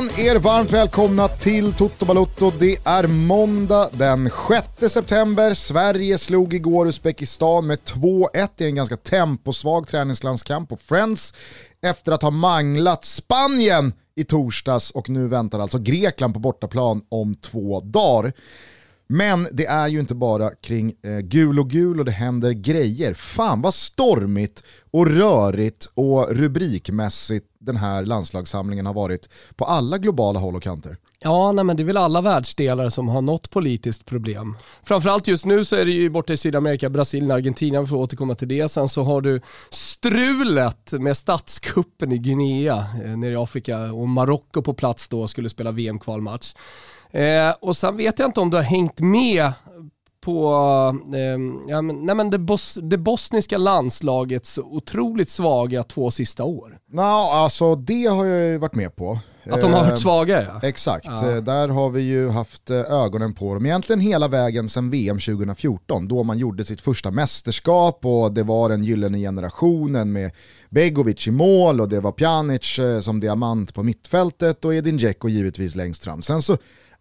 igen er varmt välkomna till Toto Balotto. Det är måndag den 6 september. Sverige slog igår Uzbekistan med 2-1 i en ganska temposvag träningslandskamp på Friends efter att ha manglat Spanien i torsdags och nu väntar alltså Grekland på bortaplan om två dagar. Men det är ju inte bara kring eh, gul och gul och det händer grejer. Fan vad stormigt och rörigt och rubrikmässigt den här landslagssamlingen har varit på alla globala håll och kanter. Ja, nej, men det är väl alla världsdelar som har något politiskt problem. Framförallt just nu så är det ju borta i Sydamerika, Brasilien, Argentina, vi får återkomma till det. Sen så har du strulet med statskuppen i Guinea eh, nere i Afrika och Marocko på plats då skulle spela VM-kvalmatch. Eh, och sen vet jag inte om du har hängt med på eh, ja, men, nej, men det, bos det bosniska landslagets otroligt svaga två sista år. No, alltså det har jag ju varit med på. Att de har varit svaga ja. Exakt, ja. Eh, där har vi ju haft eh, ögonen på dem egentligen hela vägen sedan VM 2014 då man gjorde sitt första mästerskap och det var den gyllene generationen med Begovic i mål och det var Pjanic eh, som diamant på mittfältet och Edin Dzeko givetvis längst fram. Sen så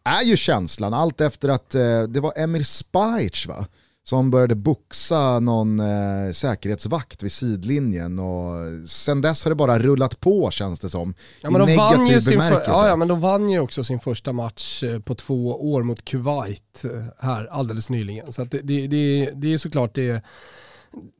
är ju känslan, allt efter att eh, det var Emir Spajic va? som började boxa någon eh, säkerhetsvakt vid sidlinjen och sen dess har det bara rullat på känns det som. Ja, men, de vann ju sin för, ja, ja, men de vann ju också sin första match eh, på två år mot Kuwait eh, här alldeles nyligen. Så det, det, det, det är såklart det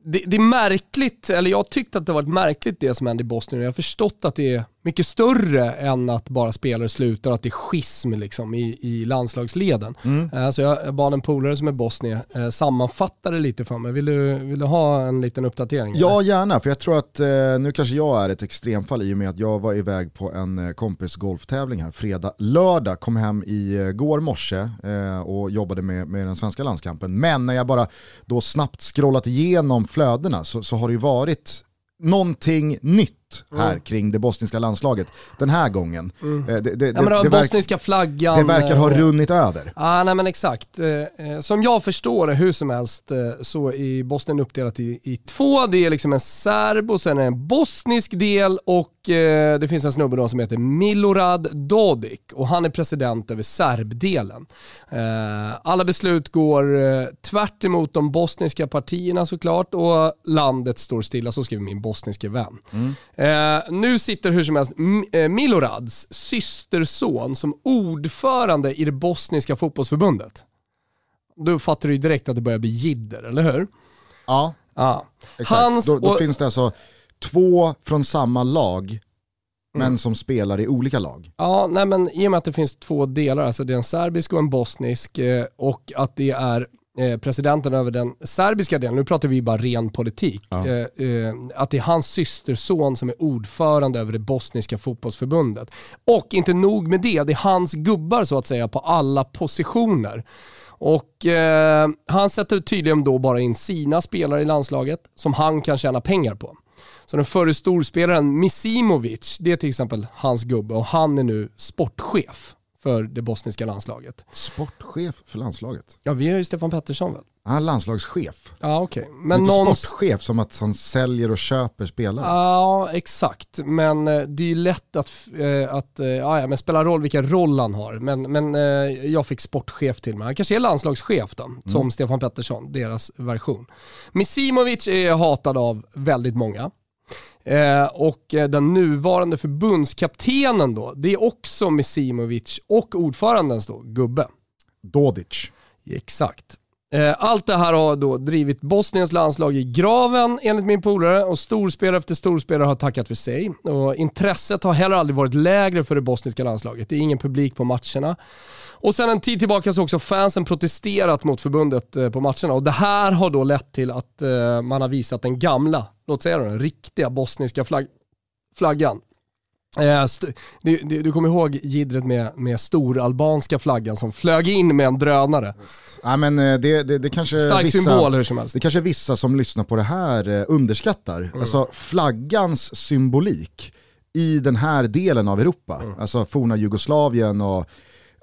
det, det, är märkligt, eller jag tyckte att det var märkligt det som hände i Bosnien. Jag har förstått att det är mycket större än att bara spelare slutar, att det är schism liksom i, i landslagsleden. Mm. Uh, så jag, bad en polare som är bosnier uh, sammanfatta det lite för mig. Vill du, vill du ha en liten uppdatering? Ja, eller? gärna. För jag tror att, uh, nu kanske jag är ett extremfall i och med att jag var iväg på en kompis golftävling här fredag, lördag, kom hem i går morse och jobbade med, med den svenska landskampen. Men när jag bara då snabbt scrollat igenom flödena så, så har det ju varit någonting nytt här mm. kring det bosniska landslaget den här gången. Mm. Eh, det, det, ja, det, det, bosniska verk, flaggan. Det verkar ha eh, runnit över. Ja, nej men exakt. Eh, som jag förstår det hur som helst så är Bosnien uppdelat i, i två. Det är liksom en serb och sen en bosnisk del och det finns en snubbe då som heter Milorad Dodik och han är president över serbdelen. Alla beslut går tvärt emot de bosniska partierna såklart och landet står stilla, så skriver min bosniske vän. Mm. Eh, nu sitter hur som helst eh, Milorads systerson som ordförande i det bosniska fotbollsförbundet. Då fattar du ju direkt att det börjar bli jidder, eller hur? Ja, ja. exakt. Hans då, då och... finns det alltså två från samma lag men mm. som spelar i olika lag. Ja, nej men i och med att det finns två delar, alltså det är en serbisk och en bosnisk eh, och att det är presidenten över den serbiska delen, nu pratar vi bara ren politik, ja. Eh, eh, att det är hans systerson som är ordförande över det bosniska fotbollsförbundet. Och inte nog med det, det är hans gubbar så att säga på alla positioner. Och eh, han sätter tydligen då bara in sina spelare i landslaget som han kan tjäna pengar på. Så den förre storspelaren Misimovic, det är till exempel hans gubbe och han är nu sportchef för det bostniska landslaget. Sportchef för landslaget? Ja, vi har ju Stefan Pettersson väl? Han är landslagschef. Ja, okej. Okay. Men någon... sportchef som att han säljer och köper spelare. Ja, exakt. Men eh, det är ju lätt att, äh, att äh, ja, men spelar roll vilken roll han har. Men, men jag fick sportchef till mig. Han kanske är landslagschef då, mm. som Stefan Pettersson, deras version. Misimovic är hatad av väldigt många. Eh, och eh, den nuvarande förbundskaptenen då, det är också Misimovic och ordförandens då, gubbe. Dodic. Exakt. Eh, allt det här har då drivit Bosniens landslag i graven enligt min polare och storspelare efter storspelare har tackat för sig. Och intresset har heller aldrig varit lägre för det bosniska landslaget. Det är ingen publik på matcherna. Och sen en tid tillbaka så har också fansen protesterat mot förbundet eh, på matcherna och det här har då lett till att eh, man har visat den gamla, låt säga den riktiga bosniska flagg, flaggan. Eh, du, du, du, kommer ihåg gidret med, med storalbanska flaggan som flög in med en drönare? Ja, men det, det, det kanske Stark vissa, symbol hur som helst. Det kanske vissa som lyssnar på det här underskattar. Mm. Alltså flaggans symbolik i den här delen av Europa, mm. alltså forna Jugoslavien och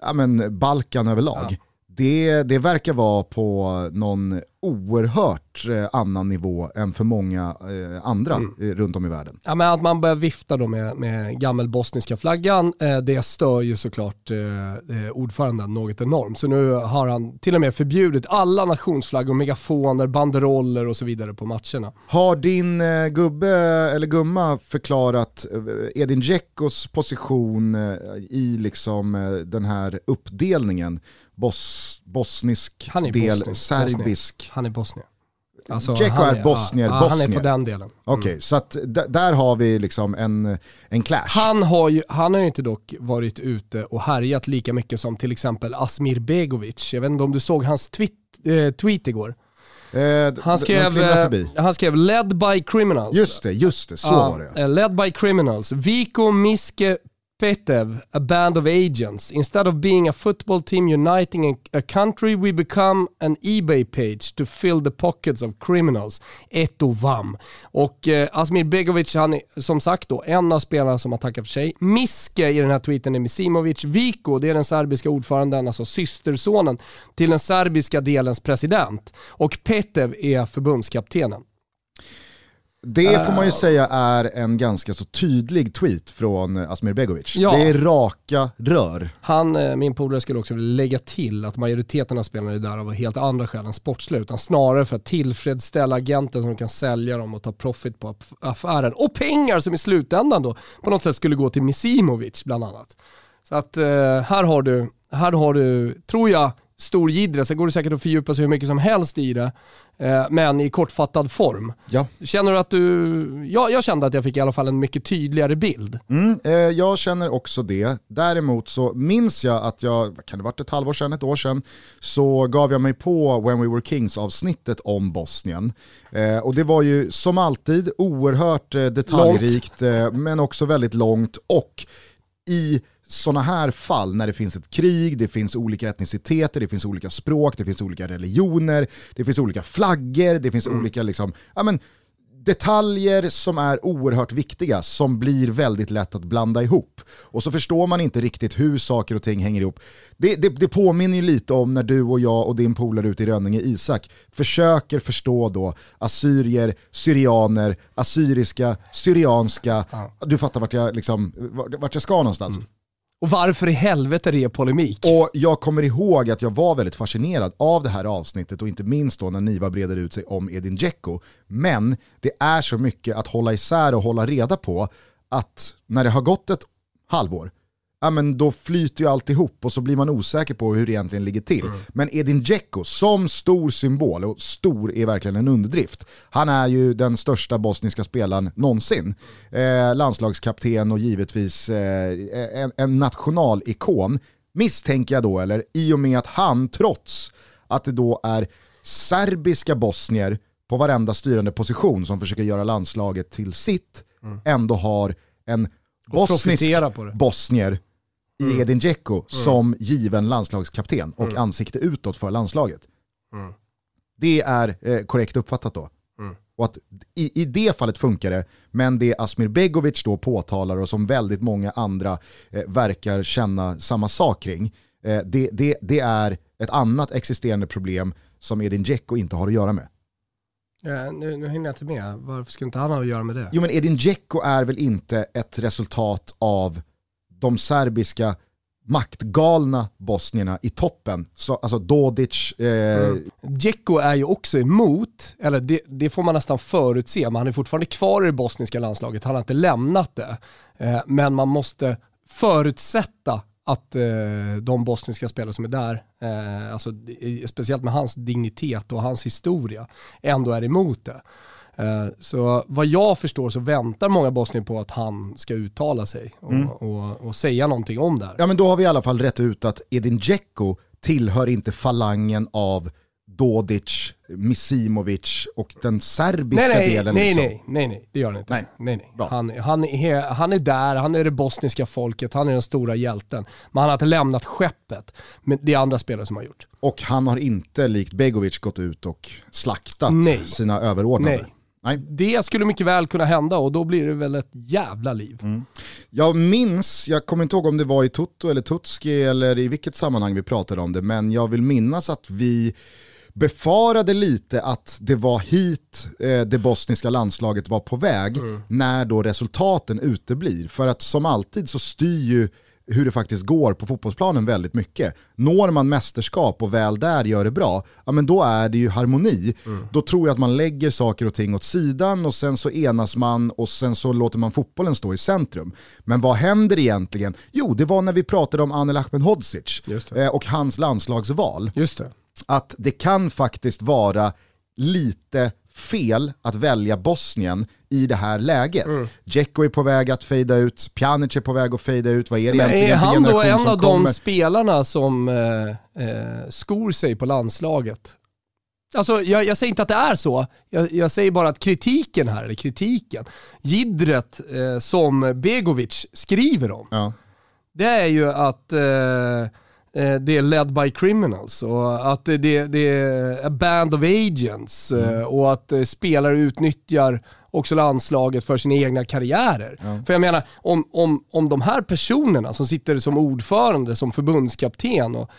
ja, men Balkan överlag. Ja. Det, det verkar vara på någon oerhört eh, annan nivå än för många eh, andra mm. Eh, runt om i världen. Ja, men att man börjar vifta då med, med gammel bosniska flaggan, det stör ju såklart eh, ordföranden något enormt. Så nu har han till och med förbjudit alla nationsflaggor, megafoner, banderoller och så vidare på matcherna. Har din gubbe eller gumma förklarat Edin Dzeckos position i liksom den här uppdelningen? Bos, bosnisk han är del, bosnisk, serbisk. Han är bosnier. Alltså, Dzeko är, är bosnier, ja, bosnier. Han är på den delen. Mm. Okej, okay, så att där har vi liksom en, en clash. Han har ju han har ju inte dock varit ute och härjat lika mycket som till exempel Asmir Begovic. Jag vet inte om du såg hans tweet, äh, tweet igår? Eh, han, skrev, eh, han skrev “Led by criminals”. Just det, just det, så uh, var det. Uh, led by criminals. Vico Miske Petev, a band of agents. Instead of being a football team uniting a country, we become an Ebay page to fill the pockets of criminals. Etovam. Och eh, Asmir Begovic, han är som sagt då en av spelarna som har tackat för sig. Miske i den här tweeten är Misimovic. Viko, det är den serbiska ordföranden, alltså systersonen till den serbiska delens president. Och Petev är förbundskaptenen. Det får man ju säga är en ganska så tydlig tweet från Asmir Begovic. Ja. Det är raka rör. Han, eh, min polare skulle också vilja lägga till att majoriteten av spelarna är där av helt andra skäl än sportsliga, utan snarare för att tillfredsställa agenten som kan sälja dem och ta profit på affären. Och pengar som i slutändan då på något sätt skulle gå till Misimovic bland annat. Så att eh, här har du, här har du, tror jag, stor jiddra, sen går det säkert att fördjupa sig hur mycket som helst i det. Eh, men i kortfattad form. Ja. Känner du att du, ja, jag kände att jag fick i alla fall en mycket tydligare bild. Mm, eh, jag känner också det. Däremot så minns jag att jag, kan det varit ett halvår sedan, ett år sedan, så gav jag mig på When We Were Kings avsnittet om Bosnien. Eh, och det var ju som alltid oerhört eh, detaljrikt eh, men också väldigt långt och i sådana här fall när det finns ett krig, det finns olika etniciteter, det finns olika språk, det finns olika religioner, det finns olika flaggor, det finns mm. olika liksom, ja, men, detaljer som är oerhört viktiga som blir väldigt lätt att blanda ihop. Och så förstår man inte riktigt hur saker och ting hänger ihop. Det, det, det påminner ju lite om när du och jag och din polare ute i Rönninge, Isak, försöker förstå då assyrier, syrianer, assyriska, syrianska, ja. du fattar vart jag, liksom, vart jag ska någonstans. Mm. Och varför i helvete är det polemik? Och jag kommer ihåg att jag var väldigt fascinerad av det här avsnittet och inte minst då när Niva breder ut sig om Edin Dzeko. Men det är så mycket att hålla isär och hålla reda på att när det har gått ett halvår, ja, men då flyter ju allt ihop och så blir man osäker på hur det egentligen ligger till. Mm. Men Edin Dzeko som stor symbol, och stor är verkligen en underdrift, han är ju den största bosniska spelaren någonsin. Eh, landslagskapten och givetvis eh, en, en nationalikon, misstänker jag då, eller i och med att han trots att det då är serbiska bosnier på varenda styrande position som försöker göra landslaget till sitt, mm. ändå har en bosnisk bosnier i mm. Edin Dzeko mm. som given landslagskapten och mm. ansikte utåt för landslaget. Mm. Det är eh, korrekt uppfattat då. Mm. Och att i, i det fallet funkar det, men det Asmir Begovic då påtalar och som väldigt många andra eh, verkar känna samma sak kring, eh, det, det, det är ett annat existerande problem som Edin Dzeko inte har att göra med. Ja, nu, nu hinner jag inte med, varför skulle inte han ha att göra med det? Jo men Edin Dzeko är väl inte ett resultat av de serbiska maktgalna bosnierna i toppen. Så, alltså Dodic... Eh... Mm. Är ju också emot, eller det, det, får man nästan förutse, men han är fortfarande kvar i det bosniska landslaget, han har inte lämnat det. Eh, men man måste förutsätta att eh, de bosniska spelare som är där, eh, alltså, speciellt med hans dignitet och hans historia, ändå är emot det. Eh, så vad jag förstår så väntar många bosnier på att han ska uttala sig och, mm. och, och, säga någonting om det här. Ja men då har vi i alla fall rätt ut att Edin Dzeko tillhör inte falangen av Dodic, Misimovic och den serbiska nej, nej, delen. Nej, liksom. nej, nej, nej, det gör han inte. Nej. Nej, nej. Han, han, är, han är där, han är det bosniska folket, han är den stora hjälten. Men han har inte lämnat skeppet. Men det är andra spelare som har gjort. Och han har inte likt Begovic gått ut och slaktat nej. sina överordnade. Nej. Nej. Det skulle mycket väl kunna hända och då blir det väl ett jävla liv. Mm. Jag minns, jag kommer inte ihåg om det var i Toto eller Tutski eller i vilket sammanhang vi pratade om det, men jag vill minnas att vi befarade lite att det var hit eh, det bosniska landslaget var på väg mm. när då resultaten uteblir. För att som alltid så styr ju hur det faktiskt går på fotbollsplanen väldigt mycket. Når man mästerskap och väl där gör det bra, ja men då är det ju harmoni. Mm. Då tror jag att man lägger saker och ting åt sidan och sen så enas man och sen så låter man fotbollen stå i centrum. Men vad händer egentligen? Jo, det var när vi pratade om Anel Ahmedhodzic eh, och hans landslagsval. Just det. Att det kan faktiskt vara lite fel att välja Bosnien i det här läget. Mm. Dzeko är på väg att fejda ut, Pjanic är på väg att fejda ut, vad är det Men egentligen är han då en av kommer? de spelarna som eh, eh, skor sig på landslaget? Alltså, jag, jag, säger inte att det är så, jag, jag, säger bara att kritiken här, eller kritiken, gidret eh, som Begovic skriver om, ja. det är ju att eh, det är led by criminals och att det, det är a band of agents eh, mm. och att eh, spelare utnyttjar också landslaget för sina egna karriärer. Ja. För jag menar, om, om, om de här personerna som sitter som ordförande, som förbundskapten och,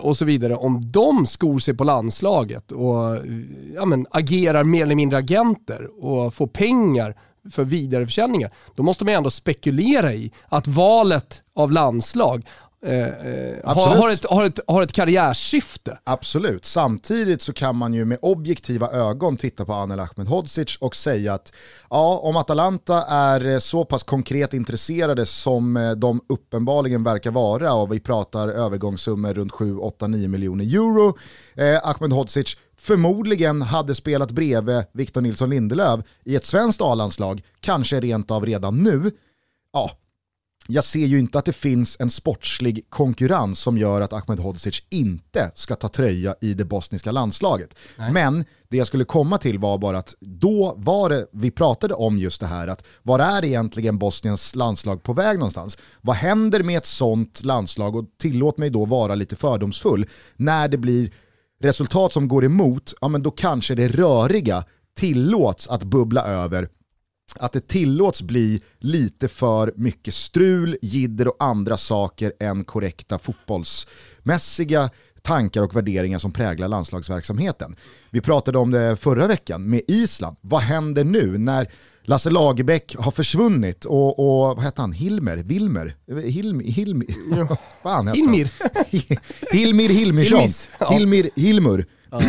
och så vidare, om de skor sig på landslaget och ja, men, agerar mer eller mindre agenter och får pengar för vidareförsäljningar, då måste man ändå spekulera i att valet av landslag eh, eh har, har, ett, har, ett, har ett karriärsyfte. Absolut, samtidigt så kan man ju med objektiva ögon titta på Anel Ahmedhodzic och säga att ja, om Atalanta är eh, så pass konkret intresserade som eh, de uppenbarligen verkar vara och vi pratar övergångssummor runt 7, 8, 9 miljoner euro, eh, Ahmedhodzic förmodligen hade spelat bredvid Victor Nilsson Lindelöf i ett svenskt A-landslag, kanske rent av redan nu, ja, jag ser ju inte att det finns en sportslig konkurrens som gör att Ahmedhodzic inte ska ta tröja i det bosniska landslaget. Nej. Men det jag skulle komma till var bara att då var det, vi pratade om just det här, att var är egentligen Bosniens landslag på väg någonstans? Vad händer med ett sånt landslag? Och tillåt mig då vara lite fördomsfull. När det blir resultat som går emot, ja men då kanske det röriga tillåts att bubbla över att det tillåts bli lite för mycket strul, jidder och andra saker än korrekta fotbollsmässiga tankar och värderingar som präglar landslagsverksamheten. Vi pratade om det förra veckan med Island. Vad händer nu när Lasse Lagerbäck har försvunnit och, och vad heter han, Hilmer? Wilmer? Hilm, Hilm, ja. Hilmir. Hilmir Hilmirsson. Hilmir Hilmur. Ja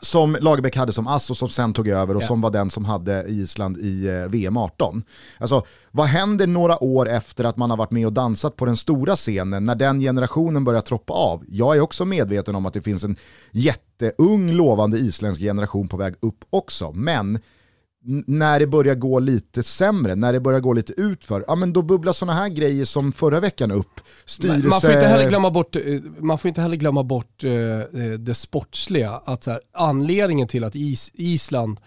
som Lagerbäck hade som ass och som sen tog över och yeah. som var den som hade Island i eh, VM 18. Alltså, vad händer några år efter att man har varit med och dansat på den stora scenen när den generationen börjar troppa av? Jag är också medveten om att det finns en jätteung lovande isländsk generation på väg upp också, men när det börjar gå lite sämre, när det börjar gå lite utför, ja men då bubblar sådana här grejer som förra veckan upp. Styrelse... Man får inte heller glömma bort, eh, man får inte heller glömma bort det sportsliga, att så här, anledningen till att Is Island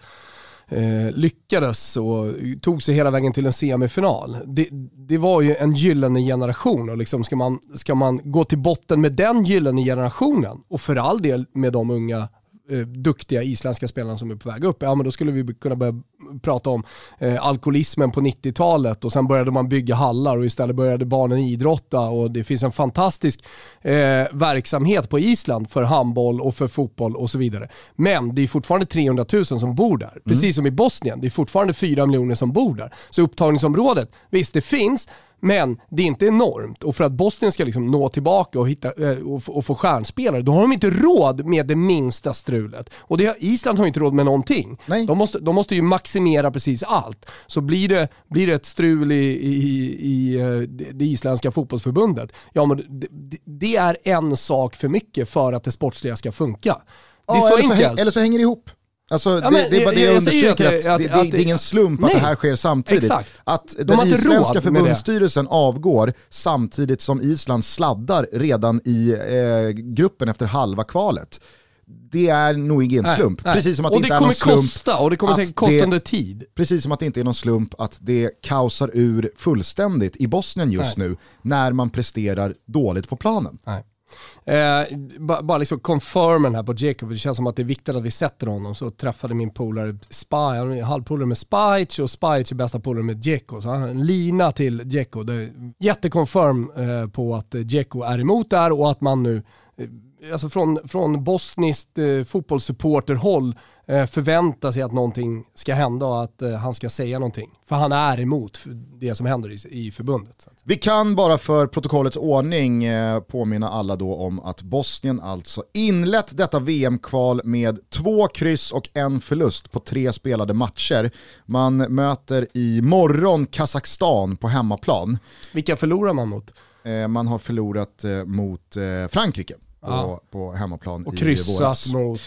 uh, lyckades och tog sig hela vägen till en semifinal. Det, det var ju en gyllene generation och liksom ska, man, ska man gå till botten med den gyllene generationen och för all del med de unga eh, duktiga isländska spelarna som är på väg upp, ja men då skulle vi kunna börja prata om eh, alkoholismen på 90-talet och sen började man bygga hallar och istället började barnen idrotta och det finns en fantastisk eh, verksamhet på Island för handboll och för fotboll och så vidare. Men det är fortfarande 300 000 som bor där, mm. precis som i Bosnien. Det är fortfarande 4 miljoner som bor där. Så upptagningsområdet, visst det finns, men det är inte enormt och för att Bosnien ska liksom nå tillbaka och, hitta, eh, och, få stjärnspelare, då har de inte råd med det minsta strulet. Och det, Island har inte råd med någonting. Nej. De, måste, de måste ju maximera precis allt. Så blir det, blir det ett strul i, i, i eh, det isländska fotbollsförbundet, ja men det, det är en sak för mycket för att det sportsliga ska funka. Det är ja, så eller enkelt. Så, eller så hänger det ihop. Alltså, ja, det, det, är bara det jag, jag understryker, att, att, att, att, det, är ingen slump nej, att det här sker samtidigt. Exakt. Att den isländska förbundsstyrelsen avgår samtidigt som Island sladdar redan i eh, gruppen efter halva kvalet. Det är nog ingen nej, slump. Nej. Precis som att och det inte är någon slump kosta, och det kommer säkert kosta under tid. Precis som att det inte är någon slump att det kaosar ur fullständigt i Bosnien just nu när man presterar dåligt på planen. Nej. Eh, bara, bara liksom confirmen här på Jacob, det känns som att det är viktigt att vi sätter honom. Så träffade min polare Spy, han är halvpolare med Spice och Spice är typ bästa polare med Djeko. Så han har en lina till Djeko. Jättekonfirm eh, på att Djeko är emot det här och att man nu eh, alltså från, från bosniskt eh, fotbollssupporterhåll eh, förväntar sig att någonting ska hända och att eh, han ska säga någonting. För han är emot det som händer i, i förbundet. Vi kan bara för protokollets ordning eh, påminna alla då om att Bosnien alltså inlett detta VM-kval med två kryss och en förlust på tre spelade matcher. Man möter i morgon Kazakstan på hemmaplan. Vilka förlorar man mot? Man har förlorat mot Frankrike på, på hemmaplan och kryssat mot...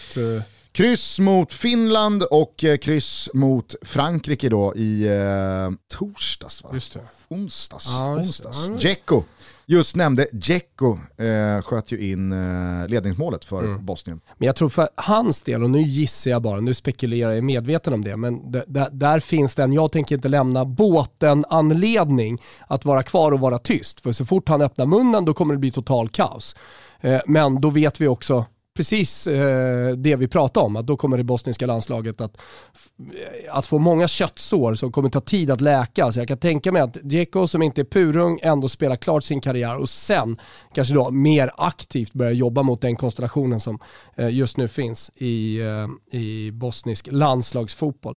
Kryss mot Finland och eh, kryss mot Frankrike då i eh, torsdags va? Just det. Onsdags. Ja, onsdags. Dzeko. Just nämnde Dzeko eh, sköt ju in eh, ledningsmålet för mm. Bosnien. Men jag tror för hans del, och nu gissar jag bara, nu spekulerar jag, medveten om det, men där finns den, jag tänker inte lämna båten anledning att vara kvar och vara tyst. För så fort han öppnar munnen då kommer det bli total kaos. Eh, men då vet vi också precis eh, det vi pratade om, att då kommer det bosniska landslaget att, eh, att få många köttsår som kommer ta tid att läka. Så jag kan tänka mig att Djeko som inte är purung ändå spelar klart sin karriär och sen kanske då mer aktivt börjar jobba mot den konstellationen som eh, just nu finns i, eh, i bosnisk landslagsfotboll.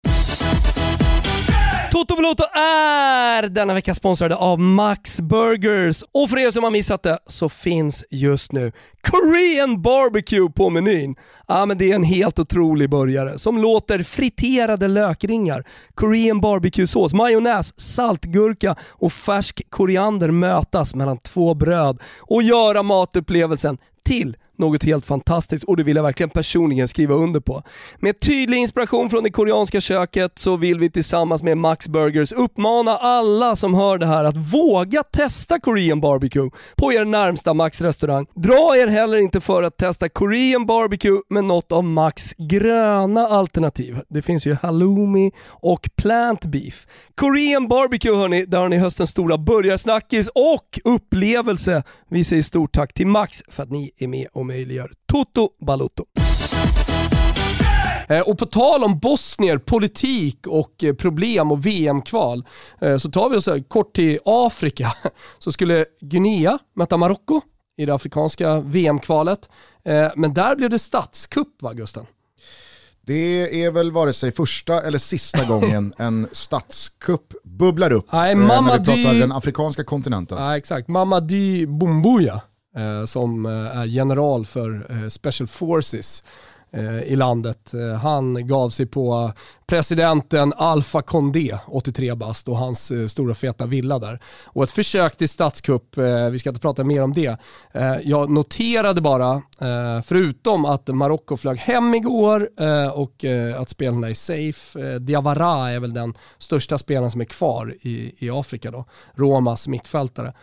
Toto Balotto är denna vecka sponsrade av Max Burgers. Och för er som har missat det så finns just nu Korean Barbecue på menyn. Ja men det är en helt otrolig burgare som låter friterade lökringar, Korean barbecue-sås, majonnäs, saltgurka och färsk koriander mötas mellan två bröd och göra matupplevelsen till något helt fantastiskt och det vill jag verkligen personligen skriva under på. Med tydlig inspiration från det koreanska köket så vill vi tillsammans med Max Burgers uppmana alla som hör det här att våga testa Korean barbecue på er närmsta Max restaurang. Dra er heller inte för att testa Korean barbecue med något av Max gröna alternativ. Det finns ju halloumi och plant beef. Korean barbecue hörni, där har ni höstens stora burgarsnackis och upplevelse. Vi säger stort tack till Max för att ni är med och möjliggör Toto Balutto. Eh, och på tal om bosnier, politik och eh, problem och VM-kval eh, så tar vi oss kort till Afrika. Så skulle Guinea möta Marocko i det afrikanska VM-kvalet. Men där blev det statskupp va Gusten? Det är väl vare sig första eller sista gången en statskupp bubblar upp Nej, när vi pratar den afrikanska kontinenten. Ja, exakt, Mamadi Bumbuya Eh, som eh, är general för eh, Special Forces i landet. Han gav sig på presidenten Alfa Condé, 83 bast, och hans stora feta villa där. Och ett försök till statskupp, vi ska inte prata mer om det. Jag noterade bara, förutom att Marocko flög hem igår och att spelarna är safe, Diawara är väl den största spelaren som är kvar i, i Afrika då, Romas mittfältare.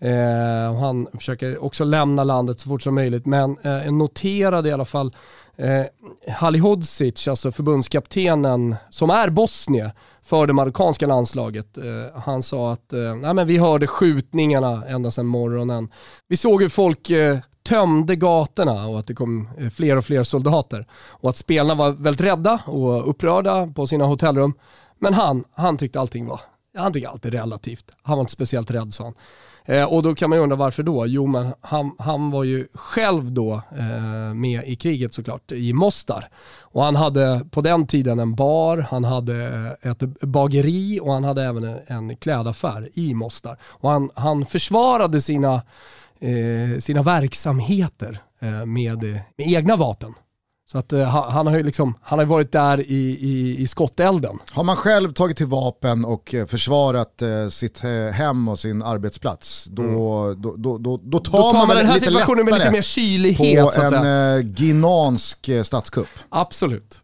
Eh, han försöker också lämna landet så fort som möjligt, men eh, noterade i alla fall eh, Halihodzic, alltså förbundskaptenen, som är bosnier för det marockanska landslaget. Eh, han sa att eh, nej, men vi hörde skjutningarna ända sedan morgonen. Vi såg hur folk eh, tömde gatorna och att det kom eh, fler och fler soldater. Och att spelarna var väldigt rädda och upprörda på sina hotellrum. Men han, han tyckte allting var, han tyckte allt är relativt. Han var inte speciellt rädd sa han. Eh, och då kan man ju undra varför då? Jo men han, han var ju själv då eh, med i kriget såklart, i Mostar. Och han hade på den tiden en bar, han hade ett bageri och han hade även en, en klädaffär i Mostar. Och han, han försvarade sina, eh, sina verksamheter eh, med, med egna vapen. Så att uh, han, har ju liksom, han har varit där i, i, i skottelden. Har man själv tagit till vapen och uh, försvarat uh, sitt hem och sin arbetsplats, då, mm. då, då, då, då, tar, då tar man, man den här situationen med lite mer kylighet. På så att en säga. ginansk statskupp. Absolut.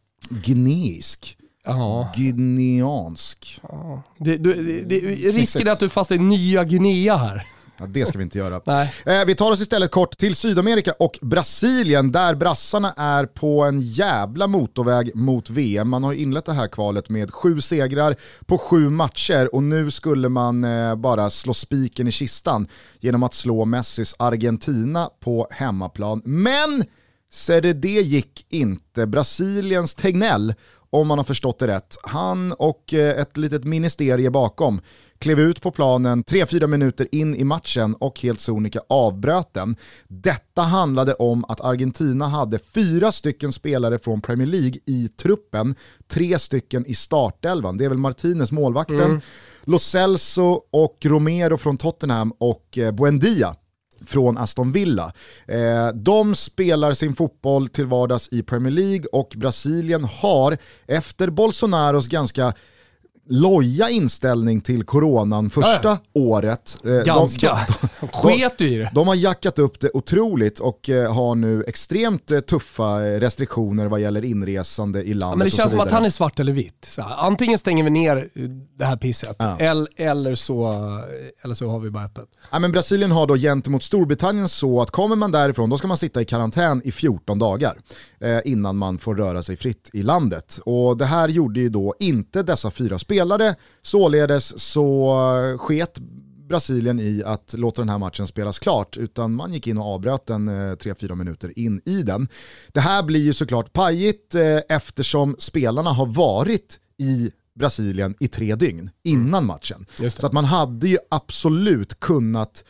Gineisk. Ja. Guineansk. Ja. Det, det, det, risken är att du fastnar i nya Guinea här. Ja, det ska vi inte göra. Eh, vi tar oss istället kort till Sydamerika och Brasilien där brassarna är på en jävla motorväg mot VM. Man har ju inlett det här kvalet med sju segrar på sju matcher och nu skulle man eh, bara slå spiken i kistan genom att slå Messis Argentina på hemmaplan. Men det gick inte. Brasiliens Tegnell, om man har förstått det rätt, han och eh, ett litet ministerie bakom klev ut på planen 3-4 minuter in i matchen och helt sonika avbröt den. Detta handlade om att Argentina hade fyra stycken spelare från Premier League i truppen, tre stycken i startelvan. Det är väl Martinez, målvakten, mm. Lo Celso och Romero från Tottenham och eh, Buendia från Aston Villa. Eh, de spelar sin fotboll till vardags i Premier League och Brasilien har efter Bolsonaros ganska loja inställning till coronan första äh. året. Eh, Ganska. De, de, Sket i det. De har jackat upp det otroligt och eh, har nu extremt eh, tuffa restriktioner vad gäller inresande i landet. Ja, men det känns som att han är svart eller vitt. Antingen stänger vi ner det här pisset ja. eller, eller, så, eller så har vi bara öppet. Ja, men Brasilien har då gentemot Storbritannien så att kommer man därifrån då ska man sitta i karantän i 14 dagar eh, innan man får röra sig fritt i landet. Och det här gjorde ju då inte dessa fyra spel spelade. Således så sket Brasilien i att låta den här matchen spelas klart, utan man gick in och avbröt den 3-4 eh, minuter in i den. Det här blir ju såklart pajigt eh, eftersom spelarna har varit i Brasilien i tre dygn innan mm. matchen. Så att man hade ju absolut kunnat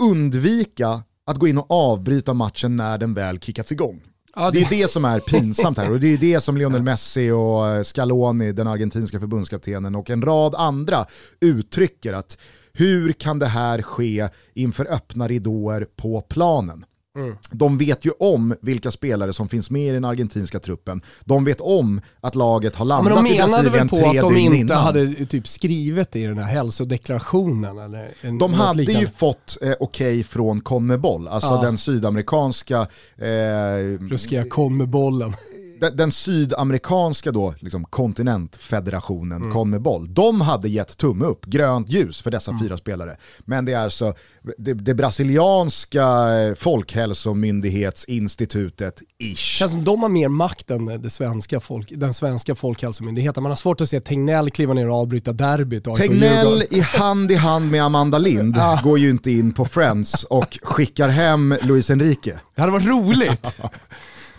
undvika att gå in och avbryta matchen när den väl kickats igång. Ja, det... det är det som är pinsamt här och det är det som Lionel Messi och eh, Scaloni, den argentinska förbundskaptenen och en rad andra uttrycker att hur kan det här ske inför öppna ridåer på planen? Mm. De vet ju om vilka spelare som finns med i den argentinska truppen. De vet om att laget har landat ja, men de i Brasilien tre dygn innan. De menade väl på att de inte hade typ skrivit det i den här hälsodeklarationen? Eller en, de hade liknande. ju fått eh, okej okay från Conmebol, alltså ja. den sydamerikanska... Eh, Ruskiga Conmebollen den, den sydamerikanska då, liksom, kontinentfederationen, mm. Conmebol, de hade gett tumme upp, grönt ljus för dessa mm. fyra spelare. Men det är alltså det, det brasilianska folkhälsomyndighetsinstitutet, ish. Känns som de har mer makt än det svenska folk, den svenska folkhälsomyndigheten. Man har svårt att se Tegnell kliva ner och avbryta derbyt. Och Tegnell i hand i hand med Amanda Lind går ju inte in på Friends och skickar hem Luis Enrique. Det hade varit roligt.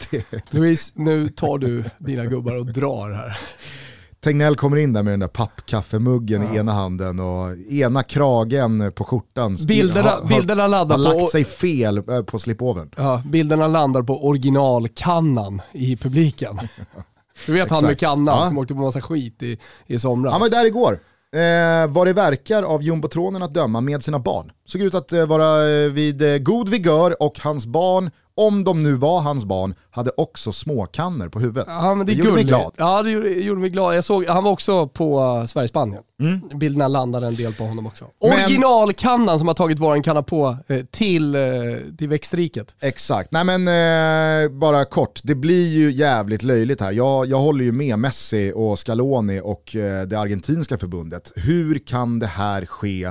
Louise, nu tar du dina gubbar och drar här. Tegnell kommer in där med den där pappkaffemuggen ja. i ena handen och ena kragen på skjortan bilderna, har, bilderna landar har lagt sig fel eh, på slipovern. Ja, bilderna landar på originalkannan i publiken. Du vet han med kannan ja. som åkte på massa skit i, i somras. Han var där igår. Eh, vad det verkar av jumbotronen att döma med sina barn. Såg ut att eh, vara eh, vid eh, god vigör och hans barn om de nu var hans barn, hade också småkannor på huvudet. Ja, men det, det gjorde mig glad. Ja, det gjorde, gjorde mig glad. Jag såg, han var också på uh, Sverige-Spanien. Mm. Bilderna landade en del på honom också. Men, Originalkannan som har tagit våran kanna på eh, till, eh, till växtriket. Exakt. Nej men eh, bara kort, det blir ju jävligt löjligt här. Jag, jag håller ju med Messi och Scaloni och det argentinska förbundet. Hur kan det här ske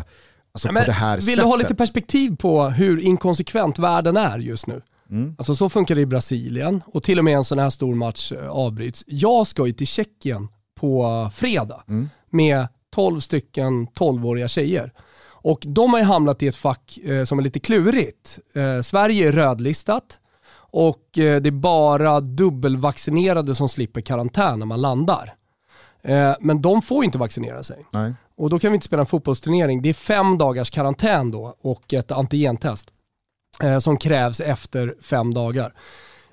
alltså, ja, på det här vill sättet? Vill du ha lite perspektiv på hur inkonsekvent världen är just nu? Mm. Alltså så funkar det i Brasilien och till och med en sån här stor match eh, avbryts. Jag ska ju till Tjeckien på fredag mm. med 12 stycken 12-åriga tjejer. Och de har ju hamnat i ett fack eh, som är lite klurigt. Eh, Sverige är rödlistat och eh, det är bara dubbelvaccinerade som slipper karantän när man landar. Eh, men de får inte vaccinera sig. Nej. Och då kan vi inte spela en fotbollsturnering. Det är fem dagars karantän då och ett antigentest eh, Eh, som krävs efter fem dagar.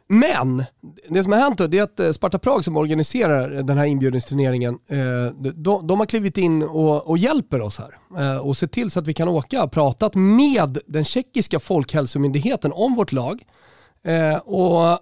Men det som har hänt då, det är att eh, Sparta Prag som organiserar den här inbjudningsturneringen, eh, de, de har klivit in och, och hjälper oss här och sett till så att vi kan åka. Pratat med den tjeckiska folkhälsomyndigheten om vårt lag och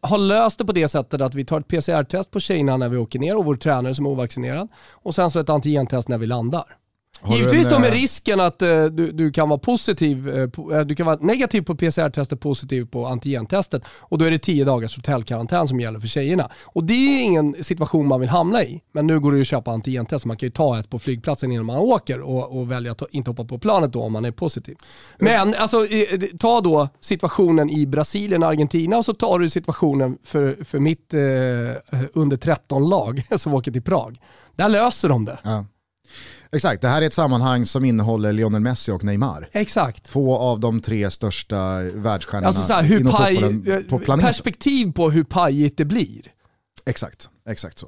har löst det på det sättet att vi tar ett PCR-test på tjejerna när vi åker ner och vår tränare som är ovaccinerad och sen så ett antigentest när vi landar. Har Givetvis en, då med eh, risken att eh, du, du kan vara positiv, eh, du kan vara negativ på PCR-testet, positiv på antigentestet och då är det 10 dagars hotellkarantän som gäller för tjejerna. Och det är ingen situation man vill hamna i. Men nu går det ju att köpa antigentest, man kan ju ta ett på flygplatsen innan man åker och, och välja att inte hoppa på planet då om man är positiv. Men alltså, eh, ta då situationen i Brasilien och Argentina och så tar du situationen för, för mitt under 13-lag som åker till Prag. Där löser de det. Ja. Exakt, det här är ett sammanhang som innehåller Lionel Messi och Neymar. Exakt. Två av de tre största världsstjärnorna Alltså så här, hur inom paj, fotbollen på eh, planeten. perspektiv på hur pajigt det blir. Exakt, exakt så.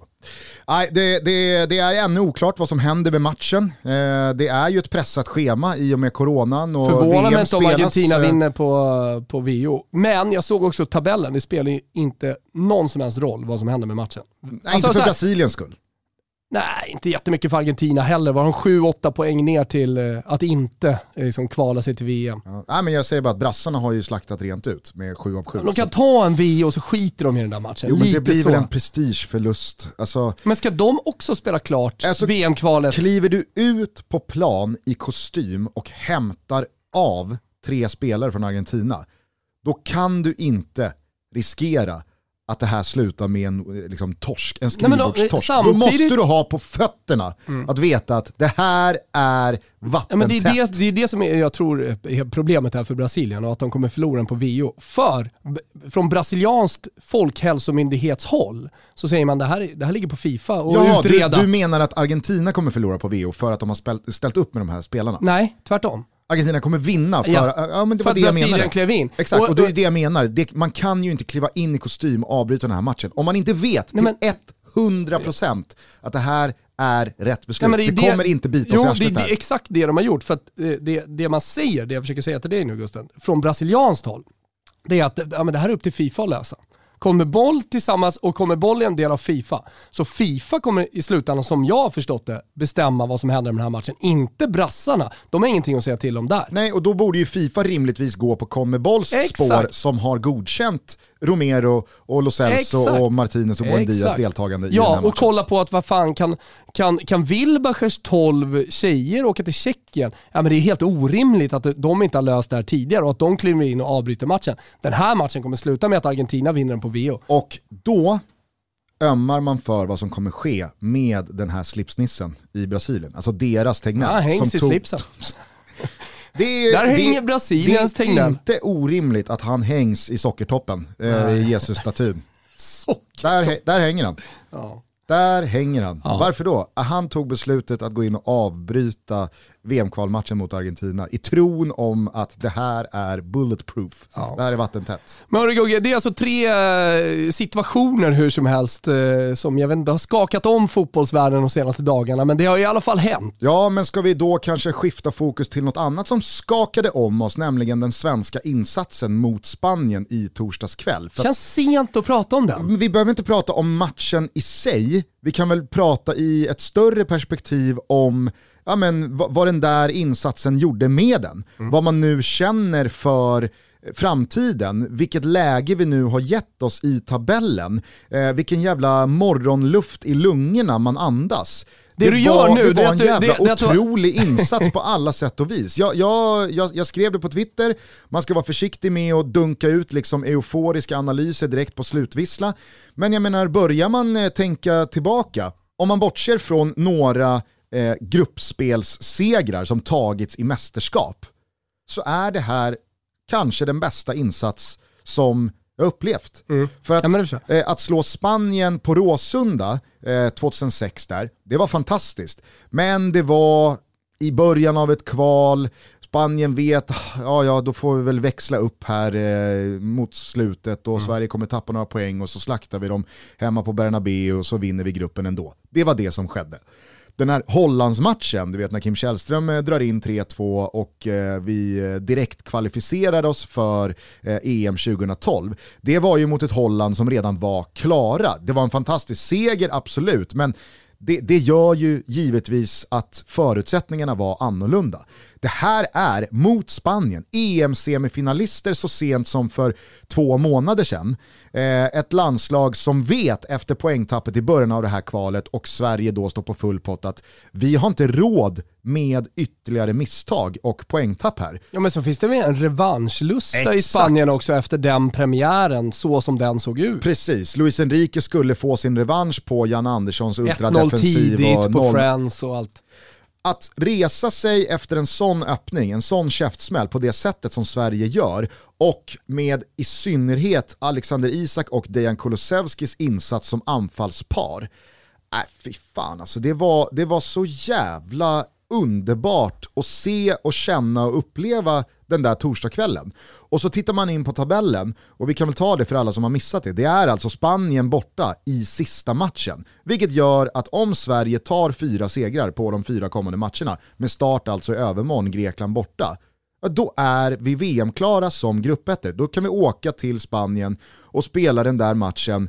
Nej, det, det, det är ännu oklart vad som händer med matchen. Eh, det är ju ett pressat schema i och med coronan och Förvånar mig inte om Argentina eh, vinner på, på VO. Men jag såg också tabellen, det spelar ju inte någon som helst roll vad som händer med matchen. Nej, Alltså, inte för Brasiliens skull. Nej, inte jättemycket för Argentina heller. Var de 7-8 poäng ner till eh, att inte eh, liksom, kvala sig till VM. Ja. Nej, men jag säger bara att brassarna har ju slaktat rent ut med 7 av 7. De kan ta en VO och så skiter de i den där matchen. Jo, men Lite det blir så. väl en prestigeförlust. Alltså, Men ska de också spela klart Alltså, VM-kvalet? kliver du ut på plan i kostym och hämtar av tre spelare från Argentina, då kan du inte riskera att det här slutar med en liksom, torsk, en Nej, men då, skrivbordstorsk. Då måste du ha på fötterna att veta att det här är Ja, men det, är vattentätt. det, det är det som är, jag tror är problemet här för Brasilien och att de kommer förlora den på VO. För från brasilianskt folkhälsomyndighetshåll så säger man det här, det här ligger på Fifa och Ja, du, utreda. du menar att Argentina kommer förlora på VO för att de har ställt upp med de här spelarna? Nej, tvärtom. Argentina kommer vinna för, Ja. ja, men det För var det jag menade. klev in. Exakt, och, Och- det är det jag menar. Det, man kan ju inte kliva in i kostym och avbryta den här matchen. Om man inte vet Nej, till 100% att det här är rätt beslut. Nej, men det, är kommer inte bita jo, oss i det, det är exakt det de har gjort. För att eh, det, det man säger, det jag försöker säga till dig nu Gusten, från brasilianskt håll, det är att ja, men det här är upp till Fifa att lösa. Kommer boll tillsammans och kommer boll är en del av Fifa. Så Fifa kommer i slutändan, som jag har förstått det, bestämma vad som händer med den här matchen. Inte brassarna. De har ingenting att säga till om där. Nej, och då borde ju Fifa rimligtvis gå på Conmebolls Exakt. spår som har godkänt Romero och Lo Celso Exakt. och Martinez och Buendias deltagande i den här Ja, matchen. och kolla på att vad fan kan, kan, kan Wilbachers 12 tjejer åka till Tjeckien? Ja men det är helt orimligt att de inte har löst det här tidigare och att de kliver in och avbryter matchen. Den här matchen kommer sluta med att Argentina vinner den på VO. Och då ömmar man för vad som kommer ske med den här slipsnissen i Brasilien. Alltså deras Tegnell. Ja, tog- slipsen. Det är, Där det, hänger Brasiliens Det är Tegnell. inte orimligt att han hängs i sockertoppen eh, i Jesus-statyn. Där, där hänger han. Ja. Där hänger han. Ja. Varför då? Han tog beslutet att gå in och avbryta VM-kvalmatchen mot Argentina i tron om att det här är bulletproof. Ja. Det här är vattentätt. Men hörru Gugge, det är alltså tre eh, situationer hur som helst eh, som jag vet inte har skakat om fotbollsvärlden de senaste dagarna, men det har i alla fall hänt. Ja, men ska vi då kanske skifta fokus till något annat som skakade om oss, nämligen den svenska insatsen mot Spanien i torsdags kväll. För Känns sent att prata om den. vi behöver inte prata om matchen i sig, vi kan väl prata i ett större perspektiv om ja, men, vad, vad den där insatsen gjorde med den. Vad man nu känner för framtiden, vilket läge vi nu har gett oss i tabellen, eh, vilken jävla morgonluft i lungorna man andas. Det du gör var, nu, det det var en jävla det- det otrolig insats på alla sätt och vis. Jag, jag, jag, jag skrev det på Twitter, man ska vara försiktig med att dunka ut liksom euforiska analyser direkt på slutvissla. Men jag menar, börjar man eh, tänka tillbaka, om man bortser från några eh, gruppspelssegrar som tagits i mästerskap, så är det här kanske den bästa insats som jag upplevt. För att, Ja, eh, att slå Spanien på Råsunda eh, 2006 där, det var fantastiskt. Men det var i början av ett kval, Spanien vet, ja ja då får vi väl växla upp här eh, mot slutet och Sverige kommer tappa några poäng och så slaktar vi dem hemma på Bernabéu och så vinner vi gruppen ändå. Det var det som skedde den här Hollandsmatchen, du vet när Kim Källström eh, drar in 3-2 och eh, vi eh, direkt kvalificerade oss för EM 2012. Det var ju mot ett Holland som redan var klara. Det var en fantastisk seger, absolut, men det, det gör ju givetvis att förutsättningarna var annorlunda. Det här är mot Spanien, EM-semifinalister så sent som för två månader sedan. Eh, ett landslag som vet efter poängtappet i början av det här kvalet och Sverige då står på full pott att vi har inte råd med ytterligare misstag och poängtapp här. Ja men så finns det väl en revanschlusta i Exakt. Spanien också efter den premiären, så som den såg ut. Precis, Luis Enrique skulle få sin revansch på Jan Anderssons 1-0 ultradefensiv tidigt och på 0 Friends och allt att resa sig efter en sån öppning, en sån käftsmäll på det sättet som Sverige gör och med i synnerhet Alexander Isak och Dejan Kulusevskis insats som anfallspar. Nej fy fan alltså, det var, det var så jävla underbart att se och känna och uppleva den där torsdagskvällen. Och så tittar man in på tabellen, och vi kan väl ta det för alla som har missat det. Det är alltså Spanien borta i sista matchen. Vilket gör att om Sverige tar fyra segrar på de fyra kommande matcherna, med start alltså i övermorgon, Grekland borta, då är vi VM-klara som gruppettor. Då kan vi åka till Spanien och spela den där matchen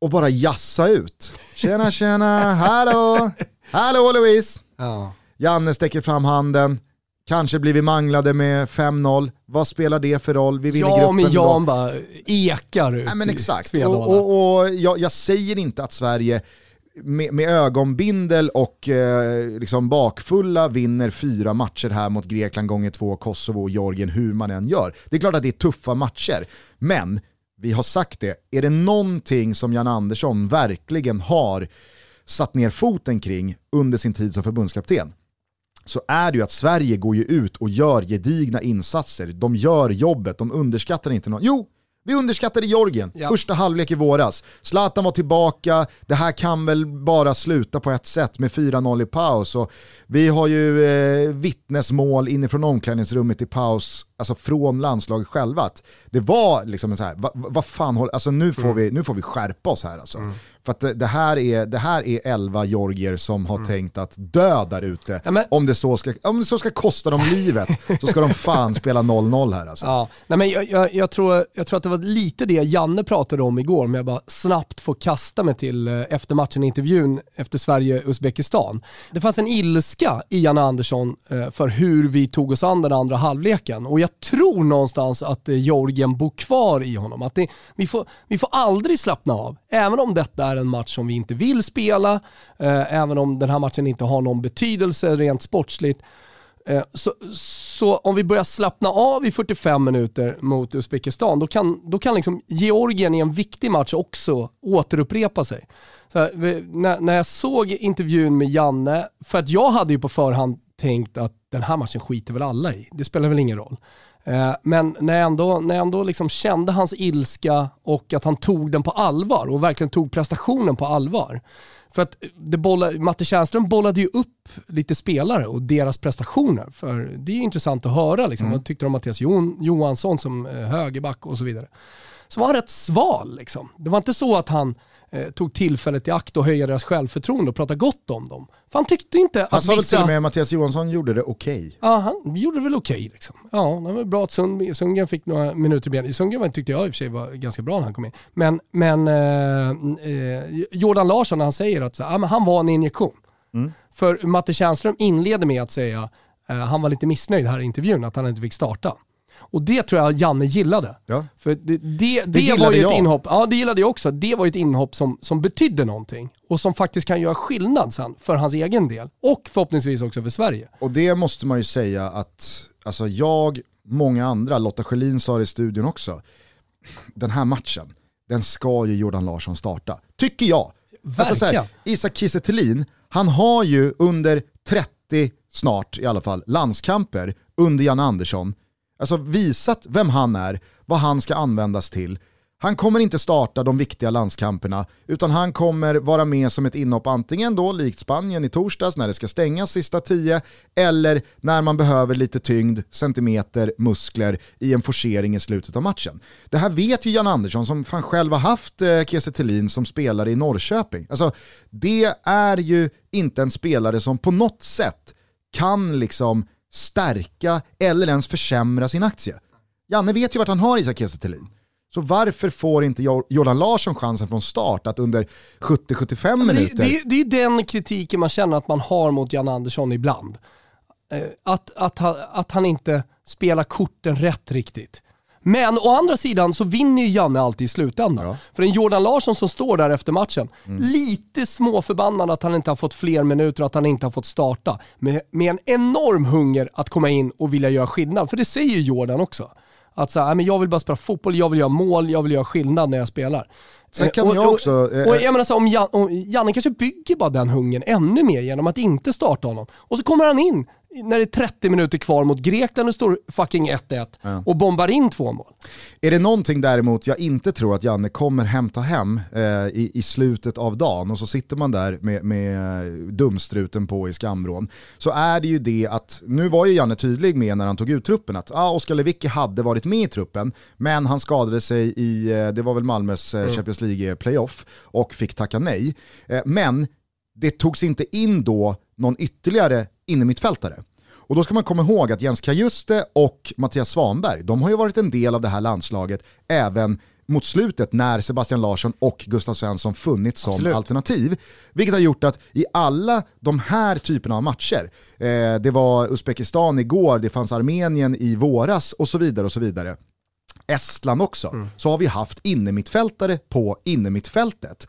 och bara jassa ut. Tjena tjena, hallå, hallå Louise. Ja. Janne sträcker fram handen, kanske blir vi manglade med 5-0. Vad spelar det för roll? Vi vinner Ja gruppen. men då. Jan bara ekar ut Nej, men i exakt. Svedala. Och, och, och jag, jag säger inte att Sverige med, med ögonbindel och eh, liksom bakfulla vinner fyra matcher här mot Grekland gånger två, Kosovo och Georgien, hur man än gör. Det är klart att det är tuffa matcher, men vi har sagt det, är det någonting som Jan Andersson verkligen har satt ner foten kring under sin tid som förbundskapten, så är det ju att Sverige går ju ut och gör gedigna insatser. De gör jobbet, de underskattar inte någon. Jo, vi underskattade Georgien, Ja. första halvlek i våras. Zlatan var tillbaka, det här kan väl bara sluta på ett sätt med 4-0 i paus. Och vi har ju eh, vittnesmål inifrån omklädningsrummet i paus, alltså från landslaget själva. Att det var liksom en så här, vad va fan håller, alltså nu får, Mm. vi, nu får vi skärpa oss här alltså. För att det, det, här är, det här är 11 georgier som har tänkt att dö där ute. Mm. Ja, Om, det så ska, om det så ska kosta dem livet så ska de fan spela 0-0 här alltså. Ja, nej men jag, jag, jag, tror, jag tror att det var lite det Janne pratade om igår, om jag bara snabbt får kasta mig till eh, efter matchen-intervjun efter Sverige-Uzbekistan. Det fanns en ilska i Janne Andersson eh, för hur vi tog oss an den andra halvleken och jag tror någonstans att eh, Jorgen Georgien bor kvar i honom. Att det, vi, får, vi får aldrig slappna av, även om detta är en match som vi inte vill spela, eh, även om den här matchen inte har någon betydelse rent sportsligt, Eh, Så, så om vi börjar slappna av i 45 minuter mot Uzbekistan, då kan, då kan liksom Georgien i en viktig match också återupprepa sig. Så här, när, när jag såg intervjun med Janne, för att jag hade ju på förhand tänkt att den här matchen skiter väl alla i, det spelar väl ingen roll. Eh, Men när jag ändå, när jag ändå liksom kände hans ilska och att han tog den på allvar och verkligen tog prestationen på allvar. För att det bollar, Matte Tjärnström bollade ju upp lite spelare och deras prestationer. För det är ju intressant att höra liksom. Vad tyckte de om Mattias Johansson som eh, högerback och så vidare. Så var han rätt sval liksom. Det var inte så att han eh, tog tillfället i akt och höja deras självförtroende och prata gott om dem. För han tyckte inte Han att sa väl till vissa... och med att Mattias Johansson gjorde det okej. Ja, han gjorde det väl okej liksom. Ja, det var bra att Sund, Sundgren fick några minuter i benen. Sundgren tyckte jag i och för sig var ganska bra när han kom in. Men, men eh, eh, Jordan Larsson, han säger att så, ja, men han var en injektion. För Matte Tjärnström inleder med att säga, eh, han var lite missnöjd här i intervjun, att han inte fick starta. Och det tror jag Janne gillade. Ja. För det, det, det, gillade var ju ett jag. inhopp, ja det gillade jag också. Det var ju ett inhopp som, som betydde någonting och som faktiskt kan göra skillnad sen för hans egen del och förhoppningsvis också för Sverige. Och det måste man ju säga att, alltså jag, många andra, Lotta Schelin sa det i studion också, den här matchen, den ska ju Jordan Larsson starta. Tycker jag. Alltså här, Verkligen. Isak Kiese han har ju under 30 snart i alla fall landskamper under Jan Andersson, alltså visat vem han är, vad han ska användas till. Han kommer inte starta de viktiga landskamperna, utan han kommer vara med som ett inhopp antingen då likt Spanien i torsdags när det ska stängas sista tio, eller när man behöver lite tyngd, centimeter, muskler i en forcering i slutet av matchen. Det här vet ju Jan Andersson som fan själv har haft eh, Kiese Thelin som spelare i Norrköping. Alltså, det är ju inte en spelare som på något sätt kan liksom stärka eller ens försämra sin aktie. Janne vet ju vart han har Isak Kiese. Så varför får inte Jor- Jordan Larsson chansen från start att under 70-75 Men det, minuter... det, det är den kritiken man känner att man har mot Jan Andersson ibland. Eh, Att, att, han, att han inte spelar korten rätt riktigt. Men å andra sidan så vinner ju Janne alltid i slutändan. Ja. För en Jordan Larsson som står där efter matchen, Mm. lite småförbannad att han inte har fått fler minuter och att han inte har fått starta. Med, med en enorm hunger att komma in och vilja göra skillnad. För det säger ju Jordan också. Att så här, "Nej, men jag vill bara spela fotboll, jag vill göra mål, jag vill göra skillnad när jag spelar. Sen Eh, kan och, jag också, Och, eh, och jag menar så, om, Jan, om Janne kanske bygger bara den hungern ännu mer genom att inte starta honom. Och så kommer han in när det är 30 minuter kvar mot Grekland och står fucking 1-1 och bombar in två mål. Är det någonting däremot jag inte tror att Janne kommer hämta hem eh, i, i slutet av dagen och så sitter man där med, med dumstruten på i skamvrån så är det ju det att, nu var ju Janne tydlig med när han tog ut truppen att ah, Oskar Lewicki hade varit med i truppen men han skadade sig i, eh, det var väl Malmös eh, Champions League-playoff och fick tacka nej. Eh, men det togs inte in då någon ytterligare innermittfältare. Och då ska man komma ihåg att Jens Kajuste och Mattias Svanberg, de har ju varit en del av det här landslaget även mot slutet när Sebastian Larsson och Gustav Svensson funnits som Absolut. alternativ. Vilket har gjort att i alla de här typerna av matcher, eh, det var Uzbekistan igår, det fanns Armenien i våras och så vidare och så vidare. Estland också, så har vi haft innermittfältare på innermittfältet.